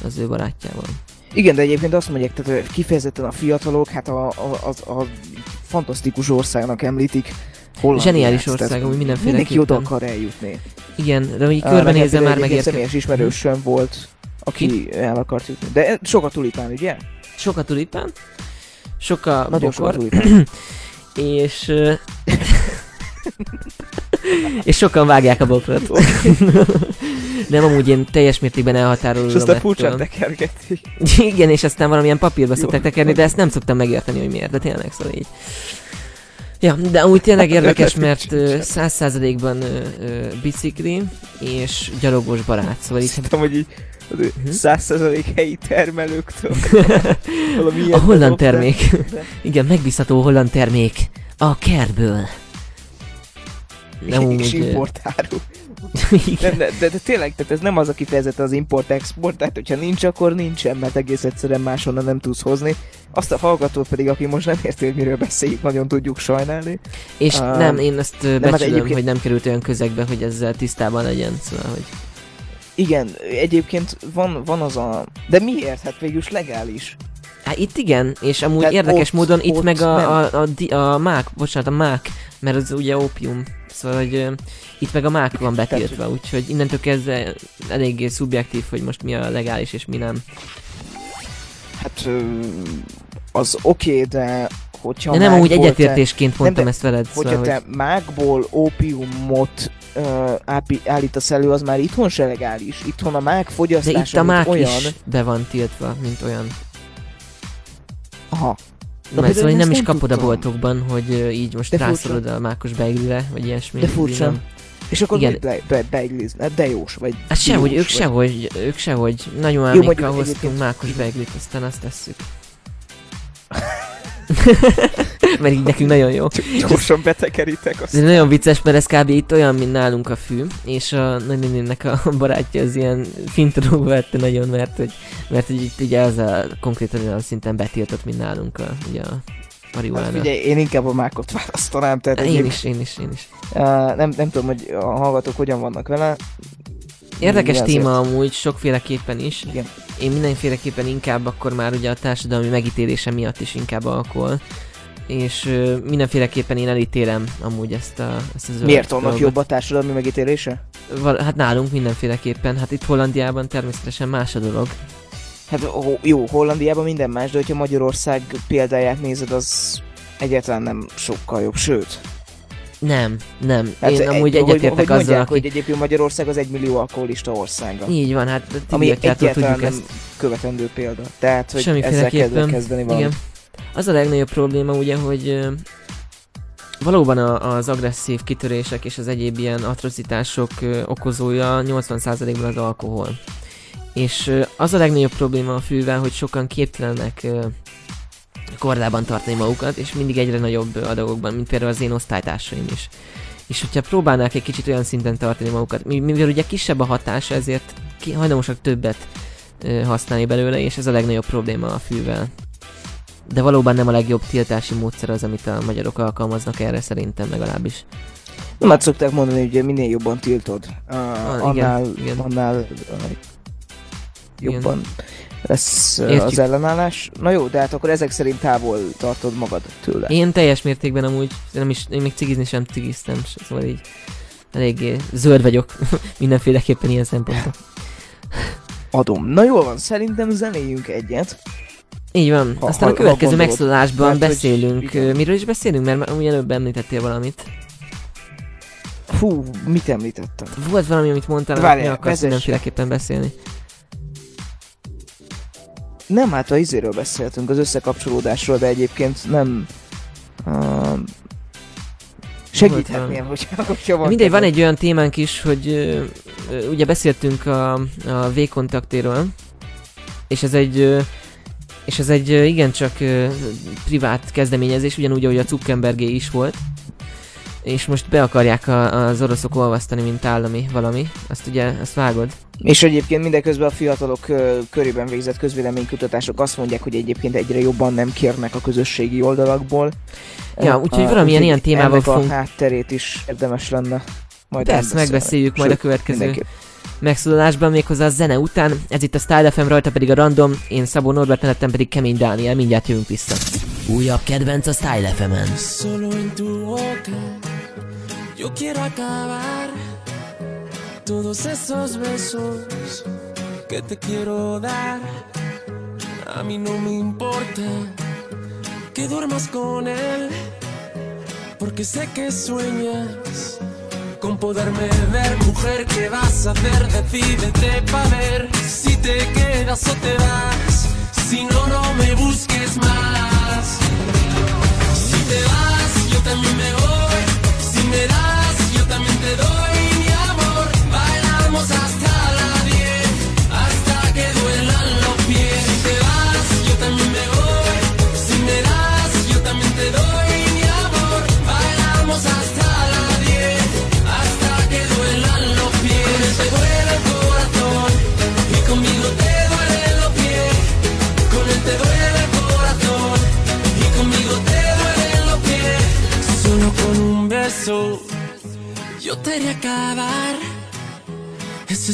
Speaker 1: az ő barátjával.
Speaker 2: Igen, de egyébként azt mondják, tehát kifejezetten a fiatalok, hát a, a, az, a fantasztikus országnak említik Hollandia
Speaker 1: Zseniális ország,
Speaker 2: tehát
Speaker 1: amúgy
Speaker 2: Mindenki oda akar eljutni.
Speaker 1: Igen, de így körbenézem
Speaker 2: nekem
Speaker 1: már megérkezik.
Speaker 2: személyes ismerősöm volt, aki el akart jutni. De sok a tulipán, ugye?
Speaker 1: Sok a tulipán, sok a
Speaker 2: Nagyon sok a
Speaker 1: bokor,
Speaker 2: tulipán.
Speaker 1: és... és sokan vágják a bokrot. Nem, amúgy én teljes mértékben elhatárolom
Speaker 2: És aztán furcsán tekergetik.
Speaker 1: Igen, és aztán valamilyen papírba
Speaker 2: Jó.
Speaker 1: szokták tekerni, de ezt nem szoktam megérteni, hogy miért, de tényleg szóval így. Ja, de úgy tényleg érdekes, mert ö, száz százalékban bicikli és gyalogos barát, szóval így
Speaker 2: Szerintem, hogy így
Speaker 1: Mhm.
Speaker 2: százszerzalék helyi termelőktől.
Speaker 1: A holland termék. Igen, megbízható holland termék. A kerből. Nem
Speaker 2: és importáru. De, de, de, de, tényleg, tehát ez nem az a kifejezete az import-export, tehát hogyha nincs, akkor nincsen, mert egész egyszerűen máshonnan nem tudsz hozni. Azt a hallgatót pedig, aki most nem érti, hogy miről beszéljük, nagyon tudjuk sajnálni.
Speaker 1: És
Speaker 2: Ah.
Speaker 1: nem, én ezt
Speaker 2: hát
Speaker 1: becsülöm,
Speaker 2: egyébként-
Speaker 1: hogy nem került olyan közegbe, hogy ezzel tisztában legyen, szóval, hogy...
Speaker 2: Igen, egyébként van, van az a... De miért? Hát végülis legális.
Speaker 1: Hát itt igen, és amúgy
Speaker 2: Tehát
Speaker 1: érdekes
Speaker 2: ott-
Speaker 1: módon itt
Speaker 2: ott
Speaker 1: meg
Speaker 2: nem.
Speaker 1: a, a, a, di- a mák, bocsánat, a mák, mert az ugye ópium, szóval hogy ö, itt meg a mák van betiltva, úgyhogy innentől kezdve eléggé szubjektív, hogy most mi a legális és mi nem.
Speaker 2: Hát az oké, okay, de hogyha
Speaker 1: De nem
Speaker 2: mákból
Speaker 1: egyetértésként mondtam
Speaker 2: de-
Speaker 1: ezt veled,
Speaker 2: hogyha
Speaker 1: szóval,
Speaker 2: te
Speaker 1: hogy...
Speaker 2: mákból ópiumot ápi, állítasz elő, az már itthon se legális. Itthon a mák
Speaker 1: De
Speaker 2: fogyasztása
Speaker 1: itt a mák
Speaker 2: olyan...
Speaker 1: is be van tiltva, mint olyan.
Speaker 2: Aha.
Speaker 1: Na,
Speaker 2: például
Speaker 1: szóval nem is
Speaker 2: nem
Speaker 1: kapod a
Speaker 2: tudtam.
Speaker 1: boltokban, hogy így most
Speaker 2: De furcsa.
Speaker 1: rászorod a mákos beiglire, vagy ilyesmi.
Speaker 2: De furcsa.
Speaker 1: nem.
Speaker 2: És akkor
Speaker 1: Igen.
Speaker 2: be, be, beiglizne? De jós, vagy
Speaker 1: Hát sehogy,
Speaker 2: diós,
Speaker 1: ők
Speaker 2: vagy-
Speaker 1: sehogy, ők sehogy. Nagyon
Speaker 2: mondjuk
Speaker 1: hoztunk mákos beiglit, aztán azt tesszük. mert így nekünk nagyon jó.
Speaker 2: Gyorsan betekeritek azt.
Speaker 1: Ez nagyon vicces, mert ez kb. itt olyan, mint nálunk a fű, és a nagynénének a barátja az ilyen fintorogva vette nagyon, mert hogy, mert hogy itt ugye az a konkrétan olyan szinten betiltott, mint nálunk a, ugye a
Speaker 2: Hát
Speaker 1: marihuána.
Speaker 2: figyelj, én inkább a mákot választanám, tehát
Speaker 1: én
Speaker 2: egyéb-
Speaker 1: is, én is, én is.
Speaker 2: Uh, nem, nem tudom, hogy a hallgatók hogyan vannak vele.
Speaker 1: Érdekes
Speaker 2: Mi
Speaker 1: téma amúgy, sokféleképpen is.
Speaker 2: Igen.
Speaker 1: Én mindenféleképpen inkább akkor már ugye a társadalmi megítélése miatt is inkább alkohol. És ö, mindenféleképpen én elítélem amúgy ezt a, ezt a zöld
Speaker 2: Miért annak jobb a társadalmi megítélése?
Speaker 1: Val- hát nálunk mindenféleképpen, hát itt Hollandiában természetesen más a dolog.
Speaker 2: Hát jó, Hollandiában minden más, de hogyha Magyarország példáját nézed, az egyáltalán nem sokkal jobb, sőt.
Speaker 1: Nem, nem.
Speaker 2: Hát
Speaker 1: Én amúgy
Speaker 2: egy, hogy,
Speaker 1: egyetértek
Speaker 2: hogy
Speaker 1: azzal,
Speaker 2: mondják,
Speaker 1: aki...
Speaker 2: hogy egyébként Magyarország az egy millió alkoholista országa.
Speaker 1: Így van, hát
Speaker 2: Ami egyáltalán
Speaker 1: tudjuk
Speaker 2: nem
Speaker 1: ezt.
Speaker 2: követendő példa. Tehát, hogy ezzel kezdve kezdeni valamit.
Speaker 1: Igen. Az a legnagyobb probléma ugye, hogy valóban a, az agresszív kitörések és az egyéb ilyen atrocitások okozója 80%-ban az alkohol. És az a legnagyobb probléma a fűvel, hogy sokan képtelenek kordában tartani magukat, és mindig egyre nagyobb adagokban, mint például az én osztálytársaim is. És hogyha próbálnák egy kicsit olyan szinten tartani magukat, mi- mivel ugye kisebb a hatása, ezért hajlamosak többet használni belőle, és ez a legnagyobb probléma a fűvel. De valóban nem a legjobb tiltási módszer az, amit a magyarok alkalmaznak erre szerintem legalábbis.
Speaker 2: Nem hát szokták mondani, hogy minél jobban tiltod, uh,
Speaker 1: igen,
Speaker 2: annál,
Speaker 1: igen.
Speaker 2: annál uh, jobban lesz
Speaker 1: Értjük.
Speaker 2: az ellenállás. Na jó, de hát akkor ezek szerint távol tartod magad tőle.
Speaker 1: Én teljes mértékben amúgy, nem is, én még cigizni sem cigiztem, szóval így eléggé zöld vagyok mindenféleképpen ilyen szempontból.
Speaker 2: Adom. Na jól van, szerintem zenéljünk egyet.
Speaker 1: Így van,
Speaker 2: Ha-
Speaker 1: aztán a
Speaker 2: ha-
Speaker 1: következő megszólalásban
Speaker 2: Mert hogy-
Speaker 1: beszélünk, ö, miről is beszélünk, mert ugye előbb említettél valamit.
Speaker 2: Fú, mit említettem?
Speaker 1: Volt valami, amit mondtál, amit mi akarsz mindenféleképpen beszélni.
Speaker 2: Nem, hát a izéről beszéltünk, az összekapcsolódásról, de egyébként nem... Uh, segíthetnél, hogyha, hogyha van
Speaker 1: Mindegy, van egy olyan témánk is, hogy ö, ugye beszéltünk a, a V-kontaktéről, és ez egy ö, és ez egy igencsak privát kezdeményezés, ugyanúgy, ahogy a Zuckerbergé is volt. És most be akarják a, az oroszok olvasztani, mint állami valami. Azt ugye, azt vágod?
Speaker 2: És egyébként mindeközben a fiatalok körében végzett közvéleménykutatások azt mondják, hogy egyébként egyre jobban nem kérnek a közösségi oldalakból.
Speaker 1: Ja, úgyhogy valamilyen ilyen témával
Speaker 2: ennek
Speaker 1: fogunk-
Speaker 2: a hátterét is érdemes lenne majd
Speaker 1: Persze, megbeszéljük majd a következő
Speaker 2: mindenképp.
Speaker 1: megszólalásban, méghozzá a zene után. Ez itt a Style FM, rajta pedig a Random, én Szabó Norbert, mellettem pedig Kemény Dániel, mindjárt jövünk vissza.
Speaker 4: Újabb kedvenc a Style FM-en.
Speaker 5: Solo en tu boca
Speaker 6: Yo quiero acabar todos esos besos que te quiero dar. A mí no me importa que duermas con él, porque sé que sueñas con poderme ver. Mujer, ¿qué vas a hacer? Decídete para ver si te quedas o te vas. Si no, no me busques más. También me voy. Si me das, yo también te doy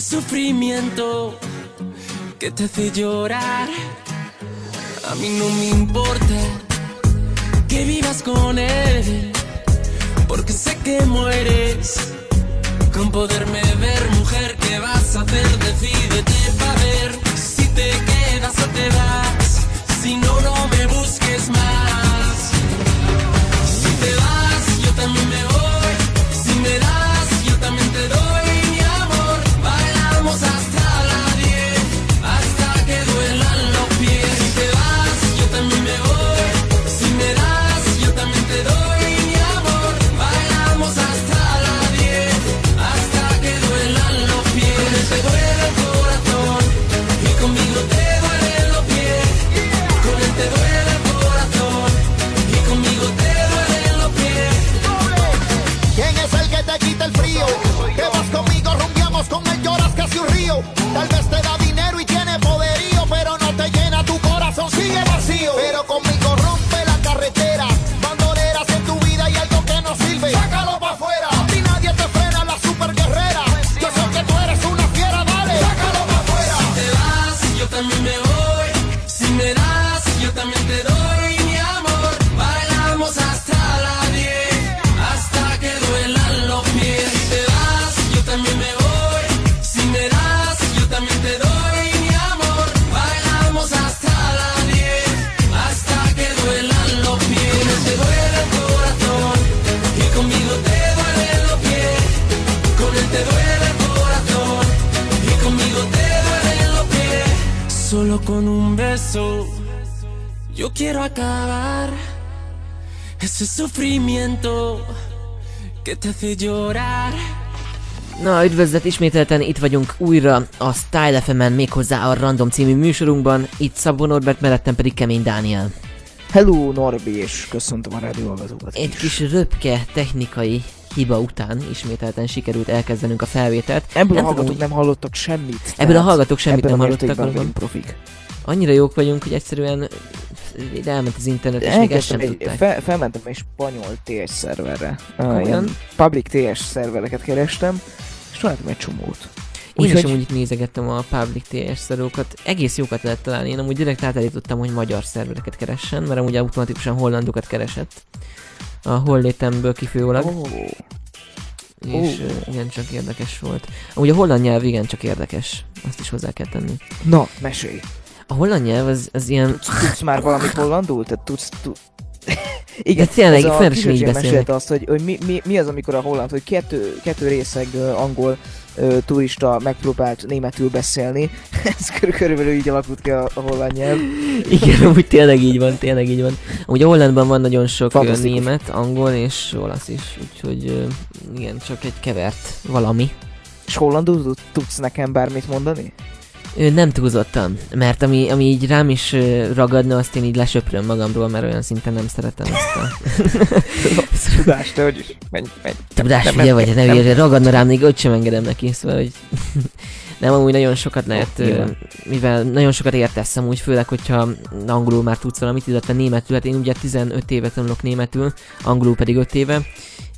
Speaker 6: sufrimiento que te hace llorar. A mí no me importa que vivas con él, porque sé que mueres con poderme ver, mujer. ¿Qué vas a hacer? Decídete para ver si te quedas o te vas. Si no, no me busques más. También te doy mi amor. Bailamos hasta la 10, hasta que duelan los pies. Si te vas, yo también me voy. Si me das, yo también te doy mi amor. Bailamos hasta la 10, hasta que duelan los pies. Él te duele el corazón y conmigo te duelen los pies. Con él te duele el corazón y conmigo te duelen los pies. Solo con un beso yo quiero acabar ese sufrimiento que te hace llorar.
Speaker 1: Na, üdvözlet, ismételten itt vagyunk újra a Style FM-en, méghozzá a Random című műsorunkban, itt Szabó Norbert, mellettem pedig Kemény Dániel.
Speaker 2: Hello Norbi, és köszöntöm a rádióhallgatókat
Speaker 1: Egy
Speaker 2: is.
Speaker 1: kis röpke technikai hiba után ismételten sikerült elkezdenünk a felvételt.
Speaker 2: Ebből a
Speaker 1: tudom,
Speaker 2: hallgatók
Speaker 1: hogy-
Speaker 2: nem hallottak semmit.
Speaker 1: Ebből a hallgatók semmit nem
Speaker 2: a
Speaker 1: hallottak,
Speaker 2: profik.
Speaker 1: Annyira jók vagyunk, hogy egyszerűen ide elment az internet, és még ezt sem
Speaker 2: egy,
Speaker 1: tudták.
Speaker 2: fel, felmentem egy spanyol TS szerverre.
Speaker 1: Komolyan?
Speaker 2: ilyen public TS szervereket kerestem, és találtam egy csomót.
Speaker 1: Én is amúgy itt nézegettem a public TS szerókat, egész jókat lehet találni, én amúgy direkt átállítottam, hogy magyar szervereket keressen, mert amúgy automatikusan hollandokat keresett a hollétemből kifolyólag,
Speaker 2: Oh.
Speaker 1: és uh, igencsak érdekes volt. Amúgy a holland nyelv igencsak érdekes, azt is hozzá kell tenni.
Speaker 2: Na, mesélj!
Speaker 1: A holland nyelv az, az ilyen,
Speaker 2: Tudsz, tudsz már valamit hollandul? Tehát tudsz... tudsz... Igen,
Speaker 1: De tényleg,
Speaker 2: ez a
Speaker 1: beszélnek.
Speaker 2: mesélte azt, hogy, hogy mi, mi, mi, az, amikor a holland, hogy kettő, kettő részeg ö, angol ö, turista megpróbált németül beszélni. ez körül, körülbelül így alakult ki a, a holland nyelv.
Speaker 1: igen, amúgy tényleg így van, tényleg így van. Amúgy a hollandban van nagyon sok
Speaker 2: Fantasztikus.
Speaker 1: német, angol és olasz is, úgyhogy ö, igen, csak egy kevert valami.
Speaker 2: És hollandul tud- tudsz nekem bármit mondani?
Speaker 1: Nem túlzottan, mert ami, ami így rám is ragadna, azt én így lesöpröm magamról, mert olyan szinten nem szeretem ezt a
Speaker 2: Tudás, te hogy is. Menj, menj.
Speaker 1: tudás,
Speaker 2: nem,
Speaker 1: ugye vagy, nem,
Speaker 2: nem.
Speaker 1: ragadna rám, még öt sem engedem neki, szóval, hogy nem, amúgy nagyon sokat lehet,
Speaker 2: Jó,
Speaker 1: ö,
Speaker 2: nyilván.
Speaker 1: mivel nagyon sokat értesz amúgy, főleg, hogyha angolul már tudsz valamit, illetve németül, hát én ugye 15 éve tanulok németül, angolul pedig 5 éve,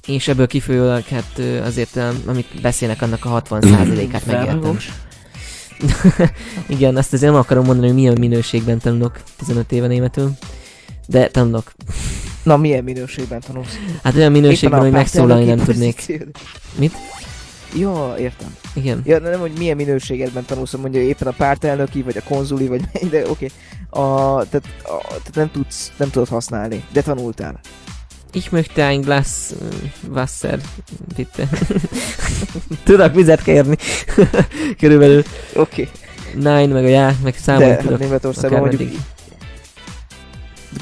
Speaker 1: és ebből kifolyólag hát azért, amit beszélnek, annak a 60%-át megértem.
Speaker 2: Felragos.
Speaker 1: Igen, azt azért nem akarom mondani, hogy milyen minőségben tanulok 15 éve németül, de tanulok.
Speaker 2: Na, milyen minőségben tanulsz?
Speaker 1: Hát olyan minőségben, hogy
Speaker 2: Éppen a
Speaker 1: megszólalni nem tudnék.
Speaker 2: pozíciód.
Speaker 1: Mit?
Speaker 2: Ja, értem.
Speaker 1: Igen.
Speaker 2: Ja, nem, hogy milyen minőségedben tanulsz, hogy mondja éppen a pártelnöki, vagy a konzuli, vagy de oké. Okay. A, tehát, a, tehát nem tudsz, nem tudod használni, de tanultál.
Speaker 1: Ich möchte ein Glas äh, Wasser, bitte. Tudok vizet kérni. Körülbelül.
Speaker 2: Oké. Okay.
Speaker 1: Nein, meg a já, meg számolni
Speaker 2: De hát
Speaker 1: tudok.
Speaker 2: Németországban mondjuk
Speaker 1: meddig.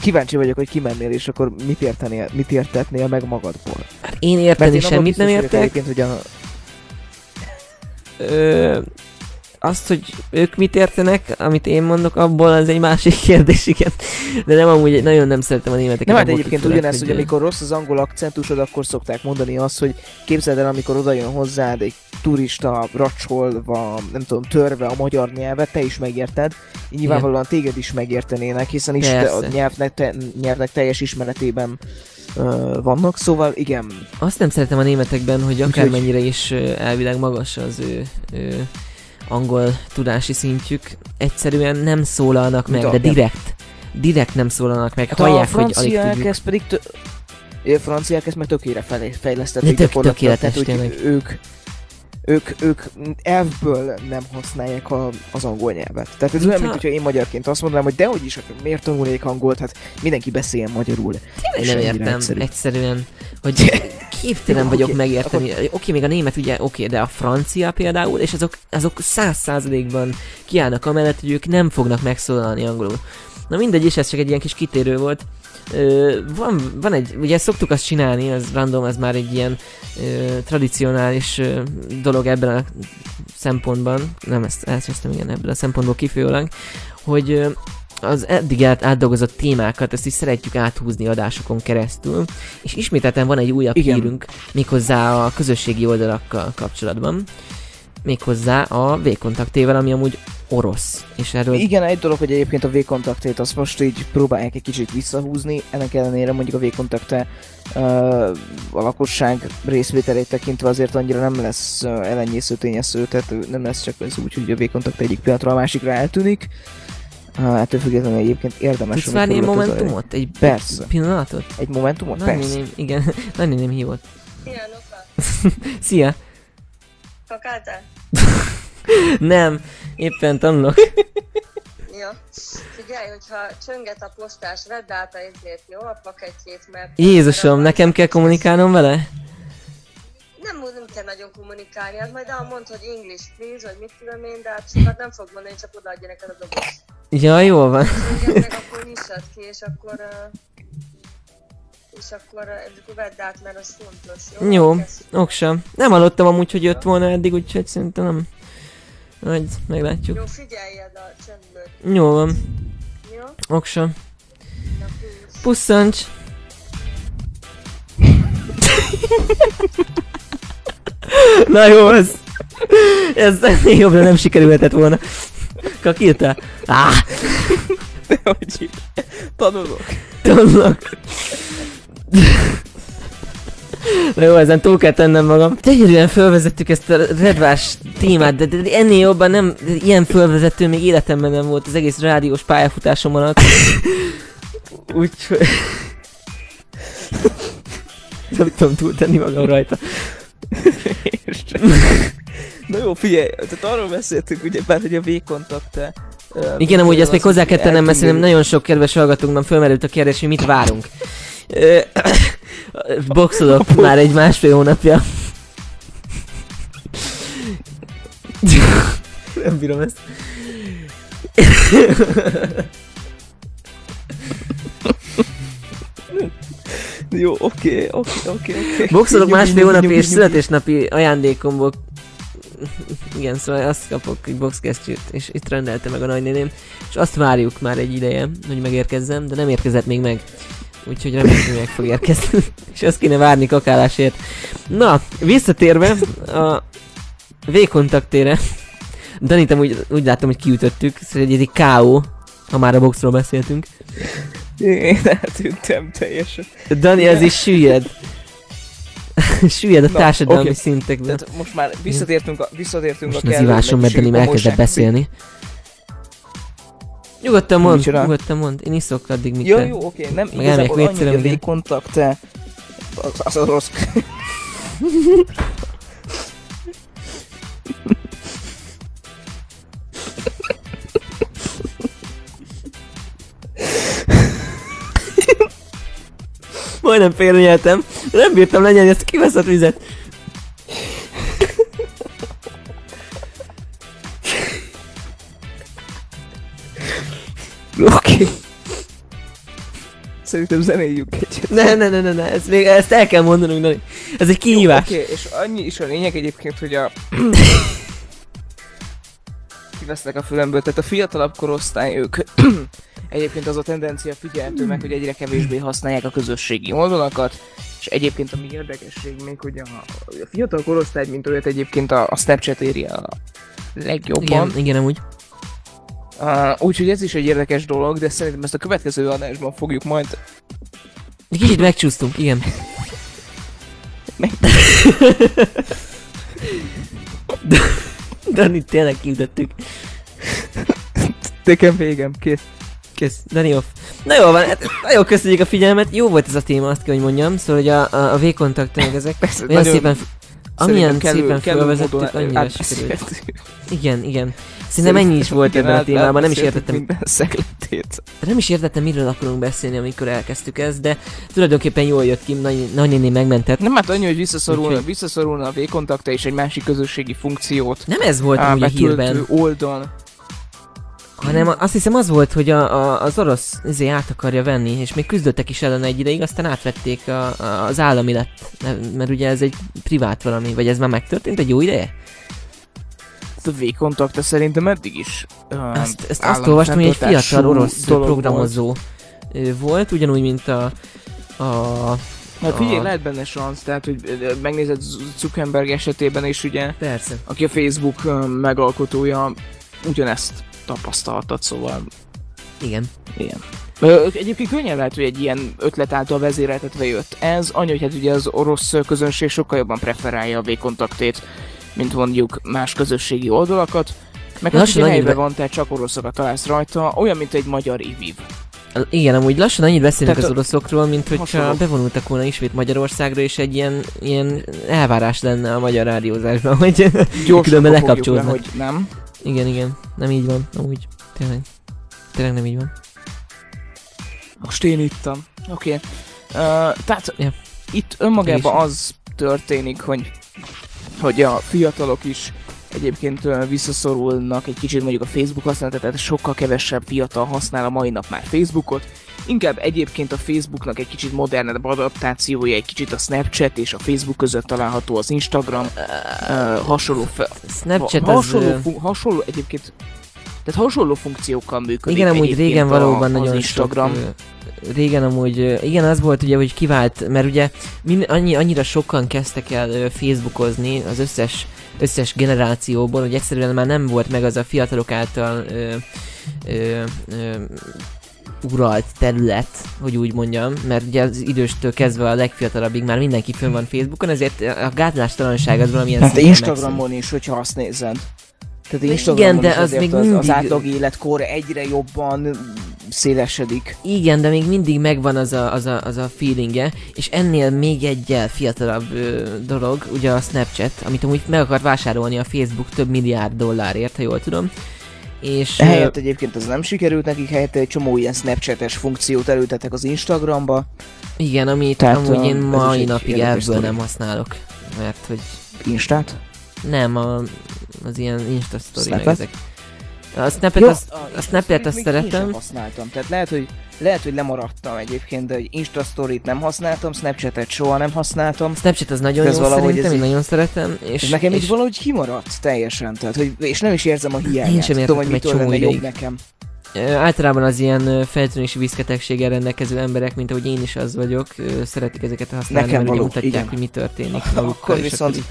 Speaker 2: kíváncsi vagyok, hogy kimennél, és akkor mit értenél, mit értetnél meg magadból.
Speaker 1: Hát én érteni
Speaker 2: én abban
Speaker 1: semmit nem értek.
Speaker 2: Egyébként, hogy a,
Speaker 1: Ö, azt, hogy ők mit értenek, amit én mondok, abból az egy másik kérdés, igen. De nem amúgy, nagyon nem szeretem a németeket.
Speaker 2: nem, hát egyébként
Speaker 1: kifolyólag,
Speaker 2: ugyanez, hogy amikor rossz az angol akcentusod, akkor szokták mondani azt, hogy képzeld el, amikor oda jön hozzád egy turista racsolva, nem tudom, törve a magyar nyelvet, te is megérted, így nyilvánvalóan téged is megértenének, hiszen is te, a nyelvnek, te, nyelvnek teljes ismeretében vannak, szóval igen,
Speaker 1: Azt nem szeretem a németekben, hogy akármennyire is elvileg magas az ő, ő angol tudási szintjük, egyszerűen nem szólalnak meg, de
Speaker 2: nem.
Speaker 1: direkt. Direkt nem szólalnak meg,
Speaker 2: Hát
Speaker 1: hallják,
Speaker 2: a
Speaker 1: hogy alig
Speaker 2: franciák
Speaker 1: tudjuk.
Speaker 2: ezt pedig tö- franciák ezt meg tökére fejlesztették
Speaker 1: De tök tökéletes,
Speaker 2: tehát,
Speaker 1: tényleg.
Speaker 2: ők ők, ők elfből nem használják a, az angol nyelvet. Tehát ez olyan, mint hogyha én magyarként azt mondanám, hogy dehogy is, akkor miért tanulnék angolt, hát mindenki beszéljen magyarul.
Speaker 1: Én nem értem,
Speaker 2: egyszerű.
Speaker 1: egyszerűen, hogy képtelen vagyok
Speaker 2: oké,
Speaker 1: megérteni. Oké, még a német ugye oké, de a francia például, és azok, azok száz százalékban kiállnak amellett, hogy ők nem fognak megszólalni angolul. Na mindegy, és ez csak egy ilyen kis kitérő volt. Van, van egy, ugye szoktuk azt csinálni, az random, az már egy ilyen ö, tradicionális ö, dolog ebben a szempontban, nem ezt elcsesztem, igen, ebből a szempontból kifolyólag, hogy ö, az eddig át, átdolgozott témákat, ezt is szeretjük áthúzni adásokon keresztül, és ismételten van egy újabb
Speaker 2: Igen.
Speaker 1: hírünk, méghozzá a közösségi oldalakkal kapcsolatban, méghozzá a V-kontaktével, ami amúgy orosz, és erről
Speaker 2: Igen, egy dolog, hogy egyébként a V-kontaktét azt most így próbálják egy kicsit visszahúzni, ennek ellenére mondjuk a V-kontakte uh, a lakosság részvételét tekintve azért annyira nem lesz uh, elenyésző tényező, tehát nem lesz csak ez úgy, hogy a V-kontakt egyik pillanatra a másikra eltűnik. Uh, ettől függetlenül egyébként érdemes.
Speaker 1: tudsz várni egy
Speaker 2: amikor az
Speaker 1: momentumot? Egy
Speaker 2: Persze.
Speaker 1: pillanatot?
Speaker 2: Egy momentumot? Persze.
Speaker 1: Nagynéném, igen, nagynéném hívott.
Speaker 7: Szia.
Speaker 1: Szia!
Speaker 7: Kakáltál?
Speaker 1: Nem, éppen tanulok.
Speaker 7: Jó. Figyelj, hogyha csönget a postás, vedd át a izét, jó? A paketjét, mert...
Speaker 1: Jézusom, nekem kell kommunikálnom vele?
Speaker 7: Nem, nem kell nagyon kommunikálni, hát majd ahol mondd, hogy English please, vagy mit tudom én, de hát sokat nem fog mondani, csak odaadja neked a dobozt.
Speaker 1: Ja, jól van.
Speaker 7: Csönget meg akkor nyissad ki, és akkor... Uh, és akkor, uh, vedd át, mert az fontos, jó?
Speaker 1: Jó, oksa. Nem hallottam amúgy, hogy jött volna eddig, úgyhogy szerintem nem. Majd meglátjuk.
Speaker 7: Jó, figyeljed a csöndből,
Speaker 1: Jó van,
Speaker 7: jó? plusz.
Speaker 1: Pusszancs! Na jó, ez... Ez ennél jobbra nem sikerülhetett volna. Kakírtál? Áh,
Speaker 2: Hogy tanulok.
Speaker 1: tanulok. Na jó, ezen túl kell tennem magam. Gyönyörűen felvezettük ezt a redvás témát, de, de, ennél jobban nem, ilyen felvezető még életemben nem volt az egész rádiós pályafutásom alatt. Úgyhogy... nem tudom túltenni magam rajta.
Speaker 2: Na jó, figyelj, tehát arról beszéltünk ugye bár, hogy a V-kontakte... uh,
Speaker 1: Igen, amúgy ezt még hozzá kell tennem, mert szerintem nagyon sok kedves hallgatónkban fölmerült a kérdés, hogy mit várunk. Boxolok már egy másfél hónapja. Nem bírom ezt.
Speaker 2: Jó, oké, oké, oké.
Speaker 1: Boxolok másfél hónapja és születésnapi ajándékomból igen, szóval azt kapok egy boxkesztyűt, és itt rendelte meg a nagynéném, és azt várjuk már egy ideje, hogy megérkezzem, de nem érkezett még meg. Úgyhogy reméljük, hogy meg fog érkezni. és azt kéne várni kakálásért. Na, visszatérve a V-kontaktére. Danit úgy, úgy látom, hogy kiütöttük, szóval egy, K.O., ha már a boxról beszéltünk.
Speaker 2: Én eltűntem teljesen.
Speaker 1: Dani, az is süllyed. süllyed a
Speaker 2: Na,
Speaker 1: társadalmi
Speaker 2: oké.
Speaker 1: szintekben.
Speaker 2: Tehát most már visszatértünk a, visszatértünk
Speaker 1: Most
Speaker 2: a
Speaker 1: az ivásom, mert Dani elkezdett beszélni. Nyugodtan mond,
Speaker 2: Micsoda?
Speaker 1: nyugodtan mond. Én iszok addig, míg
Speaker 2: Jó, jó, oké, nem
Speaker 1: Meg
Speaker 2: igazából annyi, a
Speaker 1: ugye?
Speaker 2: végkontakt, te... Az, az orosz...
Speaker 1: Majdnem félrenyeltem. Nem bírtam lenyelni ezt a kiveszott vizet.
Speaker 2: Oké. Szerintem zenéljük egyet.
Speaker 1: Ne, ne, ne, ne, ne, ezt, még, ezt el kell mondanunk, Dani. Ez egy kihívás.
Speaker 2: Oké, és annyi is a lényeg egyébként, hogy a... Kivesznek a fülemből, tehát a fiatalabb korosztály, ők egyébként az a tendencia figyelhető meg, hogy egyre kevésbé használják a közösségi oldalakat, és egyébként ami érdekesség még, hogy a, a fiatal korosztály, mint olyat egyébként a, a Snapchat éri a legjobban.
Speaker 1: Igen, igen, amúgy.
Speaker 2: Uh, úgyhogy ez is egy érdekes dolog, de szerintem ezt a következő adásban fogjuk majd
Speaker 1: kicsit megcsúsztunk, igen. Dani, tényleg küldettük.
Speaker 2: Nekem végem, kész.
Speaker 1: Kész, Dani off. Na jó van, hát nagyon köszönjük a figyelmet. Jó volt ez a téma, azt kell, hogy mondjam. Szóval, hogy a, a, a V-kontakt meg ezek.
Speaker 2: Persze, nagyon-
Speaker 1: szépen, amilyen
Speaker 2: kellő-
Speaker 1: szépen
Speaker 2: módon
Speaker 1: annyira sikerült. Igen, igen. Szerintem ennyi is volt
Speaker 2: Igen,
Speaker 1: ebben a témában, nem is értettem,
Speaker 2: Minden szegletét.
Speaker 1: nem is értettem, miről akarunk beszélni, amikor elkezdtük ezt, de tulajdonképpen jól jött ki, nagy, nagynéni megmentett.
Speaker 2: Nem hát annyi, hogy visszaszorulna,
Speaker 1: Úgyhogy-
Speaker 2: visszaszorulna a V-kontakta és egy másik közösségi funkciót.
Speaker 1: Nem ez volt a hírben,
Speaker 2: oldal.
Speaker 1: Hanem azt hiszem az volt, hogy a, a, az orosz izé át akarja venni, és még küzdöttek is ellene egy ideig, aztán átvették a, a, az állami lett, mert ugye ez egy privát valami, vagy ez már megtörtént egy jó ideje?
Speaker 2: A V-kontakta szerintem eddig is. Uh,
Speaker 1: Ezt, ezt azt olvastam, hogy egy fiatal orosz programozó ö, volt, ugyanúgy, mint a, a
Speaker 2: Hát figyelj,
Speaker 1: a-
Speaker 2: lehet benne szansz, tehát hogy megnézed Zuckerberg esetében is ugye,
Speaker 1: Persze.
Speaker 2: aki a Facebook megalkotója, ugyanezt tapasztaltat, szóval
Speaker 1: Igen.
Speaker 2: Igen. Egyébként könnyen lehet, hogy egy ilyen ötlet által vezéreltetve jött ez, annyi, hogy hát ugye az orosz közönség sokkal jobban preferálja a V-kontaktét, mint mondjuk más közösségi oldalakat. Meg hát ugye helyben van, tehát csak oroszokat találsz rajta, olyan, mint egy magyar iviv.
Speaker 1: Igen, amúgy lassan annyit beszélünk
Speaker 2: Tehát
Speaker 1: az oroszokról, mint hogyha
Speaker 2: hasonló.
Speaker 1: bevonultak volna ismét Magyarországra, és egy ilyen, ilyen elvárás lenne a magyar rádiózásban, hogy
Speaker 2: Gyorsan
Speaker 1: különben
Speaker 2: fogjuk le, hogy nem.
Speaker 1: Igen, igen, nem így van, amúgy, tényleg. Tényleg nem így van.
Speaker 2: Most én ittam. Oké. Okay. Uh, tehát
Speaker 1: Ja.
Speaker 2: itt önmagában az történik, hogy, hogy a fiatalok is egyébként ö, visszaszorulnak egy kicsit mondjuk a Facebook használatot, tehát sokkal kevesebb fiatal használ a mai nap már Facebookot. Inkább egyébként a Facebooknak egy kicsit modernebb adaptációja, egy kicsit a Snapchat és a Facebook között található az Instagram, ö, hasonló, fe,
Speaker 1: Snapchat
Speaker 2: ha, hasonló, fu- hasonló egyébként tehát hasonló funkciókkal működik
Speaker 1: Igen, amúgy régen
Speaker 2: a-
Speaker 1: valóban nagyon
Speaker 2: Instagram.
Speaker 1: sok... Régen amúgy, igen, az volt ugye, hogy kivált, mert ugye min, annyi, annyira sokan kezdtek el Facebookozni az összes, összes generációból, hogy egyszerűen már nem volt meg az a fiatalok által ö, ö, ö, uralt terület, hogy úgy mondjam, mert ugye az időstől kezdve a legfiatalabbig már mindenki fönn van Facebookon, ezért a gátlástalanság az valamilyen
Speaker 2: Hát Instagramon is, hogyha azt nézed. Tehát Instagramon
Speaker 1: igen, de az még
Speaker 2: az, az
Speaker 1: mindig-
Speaker 2: átlag életkor egyre jobban szélesedik.
Speaker 1: Igen, de még mindig megvan az a, az a, az a feelingje, és ennél még egyel fiatalabb ö, dolog, ugye a Snapchat, amit amúgy meg akart vásárolni a Facebook több milliárd dollárért, ha jól tudom. És
Speaker 2: Helyett egyébként az nem sikerült nekik, helyett egy csomó ilyen Snapchates funkciót előtettek az Instagramba.
Speaker 1: igen, amit
Speaker 2: Tehát,
Speaker 1: amúgy én mai napig ebből nem használok, mert hogy
Speaker 2: Instát?
Speaker 1: nem, a, az ilyen Insta story meg ezek. A Snapet,
Speaker 2: Ja,
Speaker 1: azt, a Snapet azt
Speaker 2: még Én
Speaker 1: szeretem,
Speaker 2: használtam, tehát lehet, hogy lehet, hogy lemaradtam egyébként, de egy Insta Story-t nem használtam, Snapchatet soha nem használtam.
Speaker 1: Snapchat az nagyon
Speaker 2: Ez
Speaker 1: jó
Speaker 2: valahogy
Speaker 1: szerintem,
Speaker 2: ez
Speaker 1: én nagyon szeretem, és,
Speaker 2: És nekem
Speaker 1: és
Speaker 2: így valahogy kimaradt teljesen, tehát, hogy, és nem is érzem a hiányát.
Speaker 1: Én sem
Speaker 2: Tudom, hogy mitől lenne jobb nekem.
Speaker 1: Általában az ilyen feltűnési vízketegséggel rendelkező emberek, mint ahogy én is az vagyok, szeretik ezeket használni,
Speaker 2: Nekem
Speaker 1: mert
Speaker 2: való,
Speaker 1: mutatják,
Speaker 2: igen.
Speaker 1: hogy mi történik.
Speaker 2: Akkor viszont,
Speaker 1: így-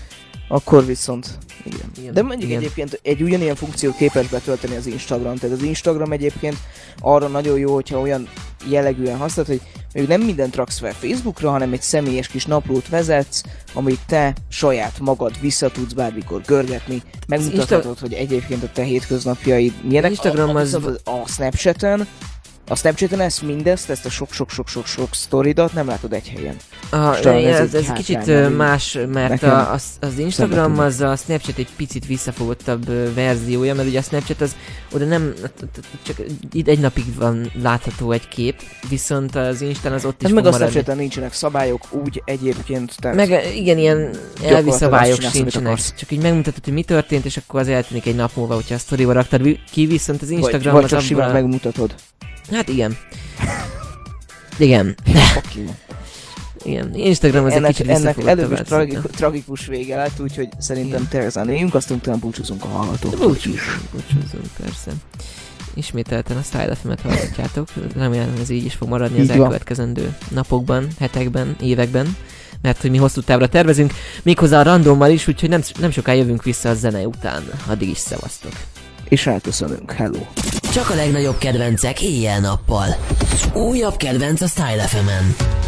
Speaker 2: akkor viszont, igen.
Speaker 1: Igen,
Speaker 2: De mondjuk
Speaker 1: igen.
Speaker 2: egyébként egy ugyanilyen funkciót képes betölteni az Instagram, tehát az Instagram egyébként arra nagyon jó, hogyha olyan jellegűen használod, hogy még nem mindent raksz fel Facebookra, hanem egy személyes kis naplót vezetsz, amit te saját magad vissza tudsz bármikor görgetni, megmutathatod, hogy egyébként a te hétköznapjaid milyenek.
Speaker 1: Instagram
Speaker 2: a,
Speaker 1: az-
Speaker 2: a, a A Snapchaten ezt mindezt, ezt a sok-sok-sok-sok-sok sztoridat nem látod egy helyen.
Speaker 1: Ah,
Speaker 2: Most talán
Speaker 1: ez,
Speaker 2: ez
Speaker 1: ez, kicsit más, mert a, az, az Instagram az a Snapchat egy picit visszafogottabb verziója, mert ugye a Snapchat az oda nem, csak itt egy napig van látható egy kép, viszont az Instán az ott is fog
Speaker 2: meg a. Snapchaten nincsenek szabályok, úgy egyébként, tehát
Speaker 1: Meg igen, ilyen elvi szabályok sincsenek. Csak így megmutatod, hogy mi történt, és akkor az eltűnik egy nap múlva, hogyha a sztoriba raktad ki, viszont az Instagram
Speaker 2: vagy, vagy
Speaker 1: az
Speaker 2: csak
Speaker 1: abban a-
Speaker 2: megmutatod.
Speaker 1: Hát igen. Igen. Igen, Instagram az egy
Speaker 2: ennek,
Speaker 1: kicsit
Speaker 2: ennek előbb is tragikus, tragikus vége lett, úgyhogy szerintem Terezánéljünk, azt utána búcsúzunk a hallgatóktól.
Speaker 1: Búcsúzunk, búcsúzunk, persze. Ismételten a Style FM-et hallgatjátok. Remélem ez így is fog maradni az
Speaker 2: Így van.
Speaker 1: elkövetkezendő napokban, hetekben, években. Mert hogy mi hosszú távra tervezünk, méghozzá a randommal is, úgyhogy nem, nem sokára jövünk vissza a zene után. Addig is szevasztok.
Speaker 2: És elköszönünk. Hello.
Speaker 1: Csak a legnagyobb kedvencek éjjel-nappal. Újabb kedvenc a Style FM-en.
Speaker 8: Everybody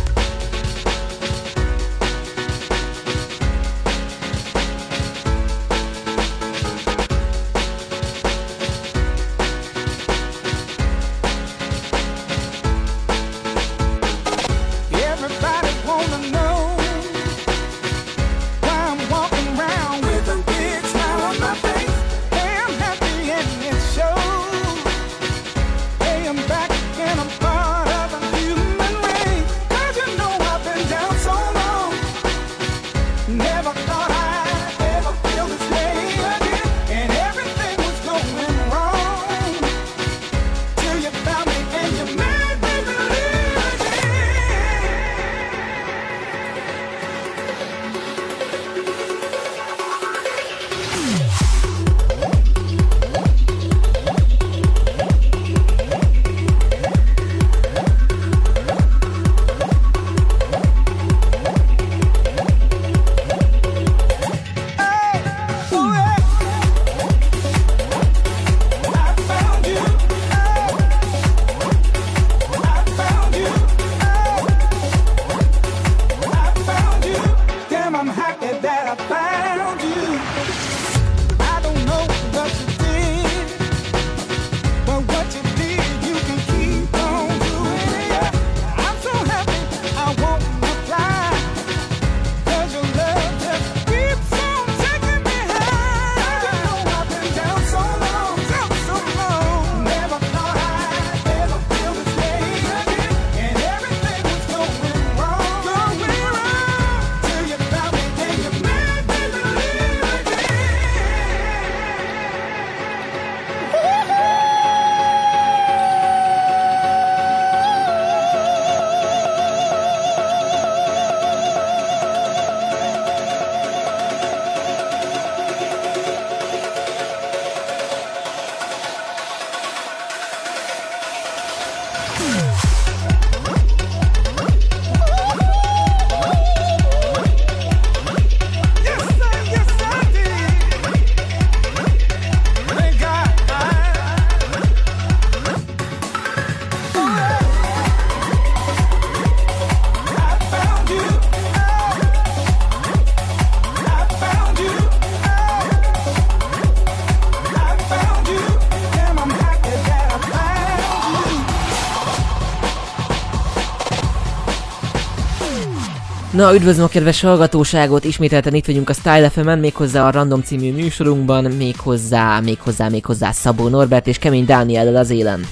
Speaker 1: Na, üdvözlöm a kedves hallgatóságot, ismételten itt vagyunk a Style FM-en, méghozzá a Random című műsorunkban, méghozzá, méghozzá, méghozzá Szabó Norbert és Kemény Dániellel az élen.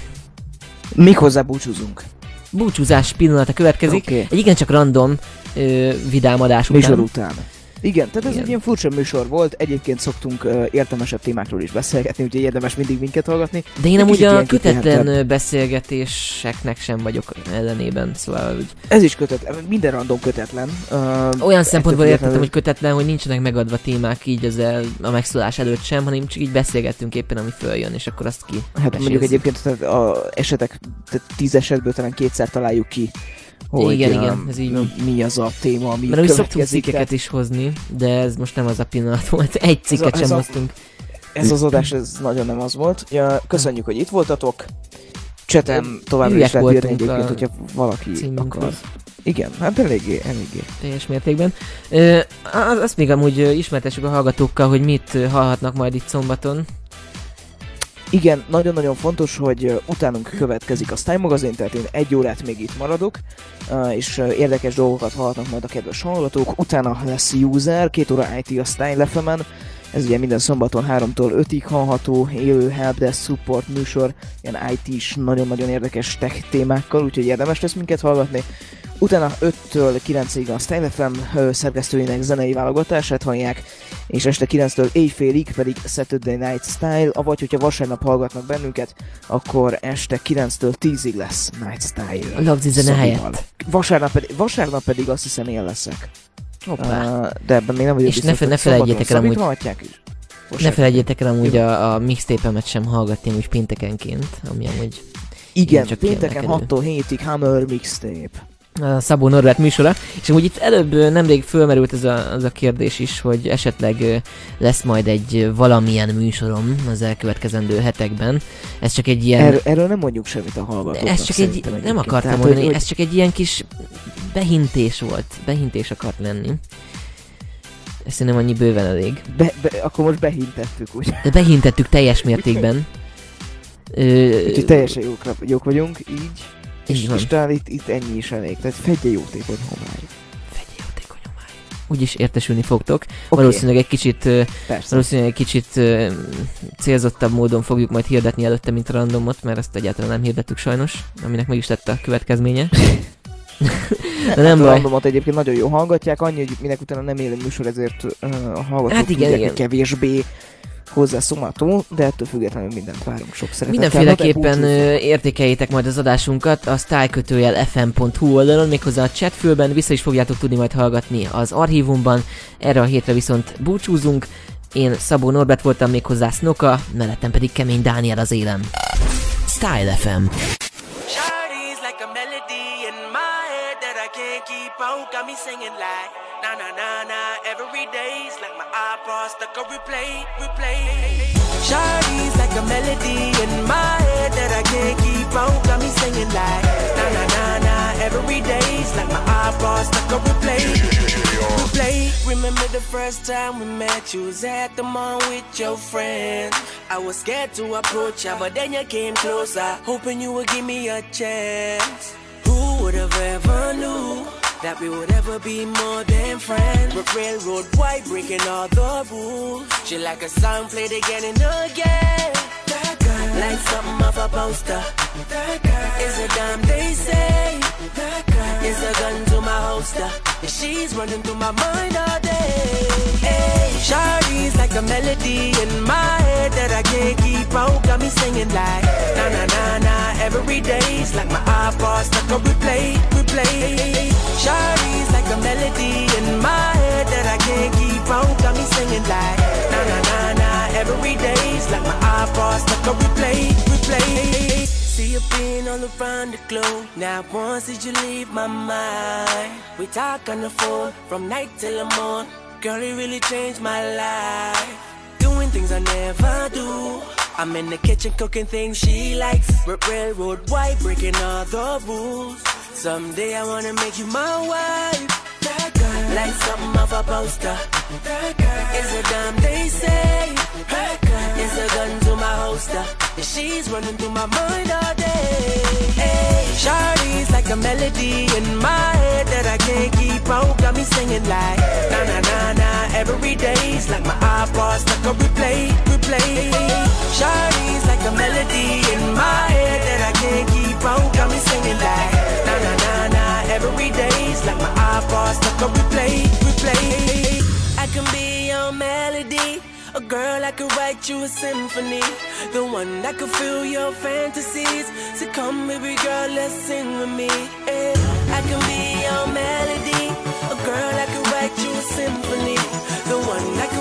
Speaker 2: Méghozzá búcsúzunk.
Speaker 1: Búcsúzás pillanata következik,
Speaker 2: Oké.
Speaker 1: egy igencsak random ö, vidám adás után.
Speaker 2: Műsor után. Igen, tehát ez
Speaker 1: Igen.
Speaker 2: egy ilyen furcsa műsor volt, egyébként szoktunk uh, értelmesebb témákról is beszélgetni, úgyhogy érdemes mindig minket hallgatni.
Speaker 1: De én amúgy a kötetlen beszélgetéseknek sem vagyok ellenében, szóval úgy
Speaker 2: Ez is kötetlen, minden random kötetlen. Uh,
Speaker 1: olyan szempontból értettem, hogy kötetlen, hogy nincsenek megadva témák így az el, a megszólás előtt sem, hanem csak így beszélgettünk éppen, ami följön, és akkor azt ki.
Speaker 2: Hát mondjuk egyébként tehát a esetek, tehát tíz esetből talán kétszer találjuk ki, hogy
Speaker 1: Igen, igen, ez így van.
Speaker 2: mi az a téma, ami
Speaker 1: Mert úgy szoktunk cikkeket is hozni, de ez most nem az a pillanat volt. Egy cikket
Speaker 2: ez
Speaker 1: sem
Speaker 2: a-
Speaker 1: hoztunk.
Speaker 2: Ez az adás, ez nagyon nem az volt. Ja, köszönjük, hogy itt voltatok. Csetem továbbra is lehet írni egyébként,
Speaker 1: a
Speaker 2: hogyha valaki akar.
Speaker 1: címünkről.
Speaker 2: Igen, hát eléggé, eléggé.
Speaker 1: teljes mértékben. Ö, az- azt még amúgy ismertessük a hallgatókkal, hogy mit hallhatnak majd itt szombaton.
Speaker 2: Igen, nagyon-nagyon fontos, hogy utánunk következik a Style magazin, tehát én egy órát még itt maradok, és érdekes dolgokat hallhatnak majd a kedves hallgatók. Utána lesz User, két óra IT a Style fm ez ugye minden szombaton 3-tól 5-ig hallható, élő helpdesk support műsor, ilyen IT-s, nagyon-nagyon érdekes tech témákkal, úgyhogy érdemes lesz minket hallgatni. Utána 5-től 9-ig a Style FM szerkesztőinek zenei válogatását hallják, és este 9-től éjfélig pedig Saturday Night Style, avagy hogyha vasárnap hallgatnak bennünket, akkor este 9-től 10-ig lesz Night Style.
Speaker 1: Lagzi zene
Speaker 2: Szabival.
Speaker 1: helyett.
Speaker 2: Vasárnap pedig, vasárnap pedig azt hiszem én leszek.
Speaker 1: Hoppá.
Speaker 2: Uh, de ebben még nem vagyok
Speaker 1: És ne
Speaker 2: biztos,
Speaker 1: fe- ne
Speaker 2: szombaton
Speaker 1: felejtjétek el amúgy-
Speaker 2: is?
Speaker 1: Ne
Speaker 2: Vasárnap.
Speaker 1: felejtjétek el amúgy a, a mixtape-emet sem hallgatni, úgy péntekenként, ami amúgy
Speaker 2: Igen,
Speaker 1: csak
Speaker 2: pénteken
Speaker 1: kiemelkedő.
Speaker 2: 6-tól 7-ig Hammer Mixtape.
Speaker 1: A Szabó Norbert műsora, és amúgy itt előbb nemrég fölmerült ez a, az a kérdés is, hogy esetleg lesz majd egy valamilyen műsorom az elkövetkezendő hetekben. Ez csak egy ilyen...
Speaker 2: Erről, erről nem mondjuk semmit a hallgatóknak.
Speaker 1: ez csak egy, nem akartam
Speaker 2: Tehát,
Speaker 1: mondani,
Speaker 2: hogy,
Speaker 1: ez csak egy ilyen kis behintés volt. Behintés akart lenni. Ez szerintem annyi bőven elég.
Speaker 2: be, be, akkor most behintettük, úgy.
Speaker 1: De behintettük teljes mértékben. Ö,
Speaker 2: Úgyhogy teljesen jók, jók vagyunk, így. És,
Speaker 1: Így van.
Speaker 2: és talán itt, itt ennyi is elég. Tehát fedje jótékony homály.
Speaker 1: Fegye jótékony homály. Úgyis értesülni fogtok.
Speaker 2: Oké,
Speaker 1: Valószínűleg egy kicsit
Speaker 2: persze.
Speaker 1: Valószínűleg egy kicsit célzottabb módon fogjuk majd hirdetni előtte, mint a randomot, mert ezt egyáltalán nem hirdettük sajnos, aminek meg is lett a következménye. De nem
Speaker 2: hát
Speaker 1: baj.
Speaker 2: randomot egyébként nagyon jó hallgatják, annyi, hogy minek utána nem élő műsor, ezért uh, a hallgatók
Speaker 1: Hát igen,
Speaker 2: tudják,
Speaker 1: igen.
Speaker 2: kevésbé hozzászomható, de ettől függetlenül mindent várunk sok szeretettel.
Speaker 1: Mindenféleképpen értékeljétek majd az adásunkat a stylekötőjel fm.hu oldalon, méghozzá a chatfülben vissza is fogjátok tudni majd hallgatni az archívumban. Erre a hétre viszont búcsúzunk. Én Szabó Norbert voltam méghozzá Snoka, mellettem pedig Kemény Dániel az élem.
Speaker 4: Style FM.
Speaker 6: Shawty's like a melody in my head that I can't keep out. Got me singing like na na na na every day's like my iPod stuck on replay, replay. Shawty's like a melody in my head that I can't keep out. Got me singing like na na na na every day's like my iPod stuck on replay, replay. Remember the first time we met? You was at the mall with your friend. I was scared to approach ya, but then you came closer, hoping you would give me a chance. Who would have ever knew that we would ever be more than friends? But railroad white breaking all the rules. She like a song played again and again. Like something off a poster. That girl is a damn they say. That girl is a gun to my holster. She's running through my mind all day. Hey, Shawty's like a melody in my head that I can't keep out. Got me singing like na na na na every day's like my iPod stuck on replay, replay. Shawty's like a melody in my head that I can't keep out. Got me singing like na na na na every day's like my iPod like on replay, replay. See you being all around the globe. Now once did you leave my mind? We talk on the phone from night till the morn. Girl, it really changed my life. Doing things I never do. I'm in the kitchen cooking things she likes. Railroad white, breaking all the rules. Someday I wanna make you my wife. Like something off a poster. Is a damn they say. Is a gun to my holster. She's running through my mind all day. Hey, Shawty's like a melody in my head that I can't keep out. Got me singing like na na na na every day's like my iPod stuck on replay, replay. Shawty's like a melody in my head that I can't keep out. Got me singing like na na na na every day's like my iPod stuck on replay, replay. I can be your melody. A girl I could write you a symphony, the one that could fill your fantasies. So come, baby girl, let's sing with me. eh. I can be your melody. A girl I could write you a symphony, the one that could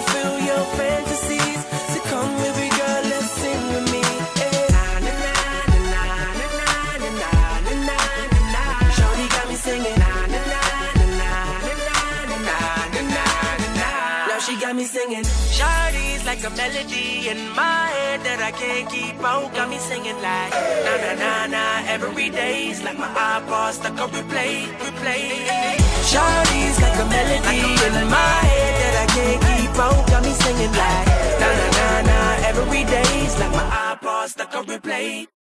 Speaker 6: like a melody in my head that I can't keep out. Got me singing like na na na na every day's like my iPod stuck on replay, replay. Shawty's like a melody in my head that I can't keep out. Got me singing like na na na na every day's like my iPod stuck on replay.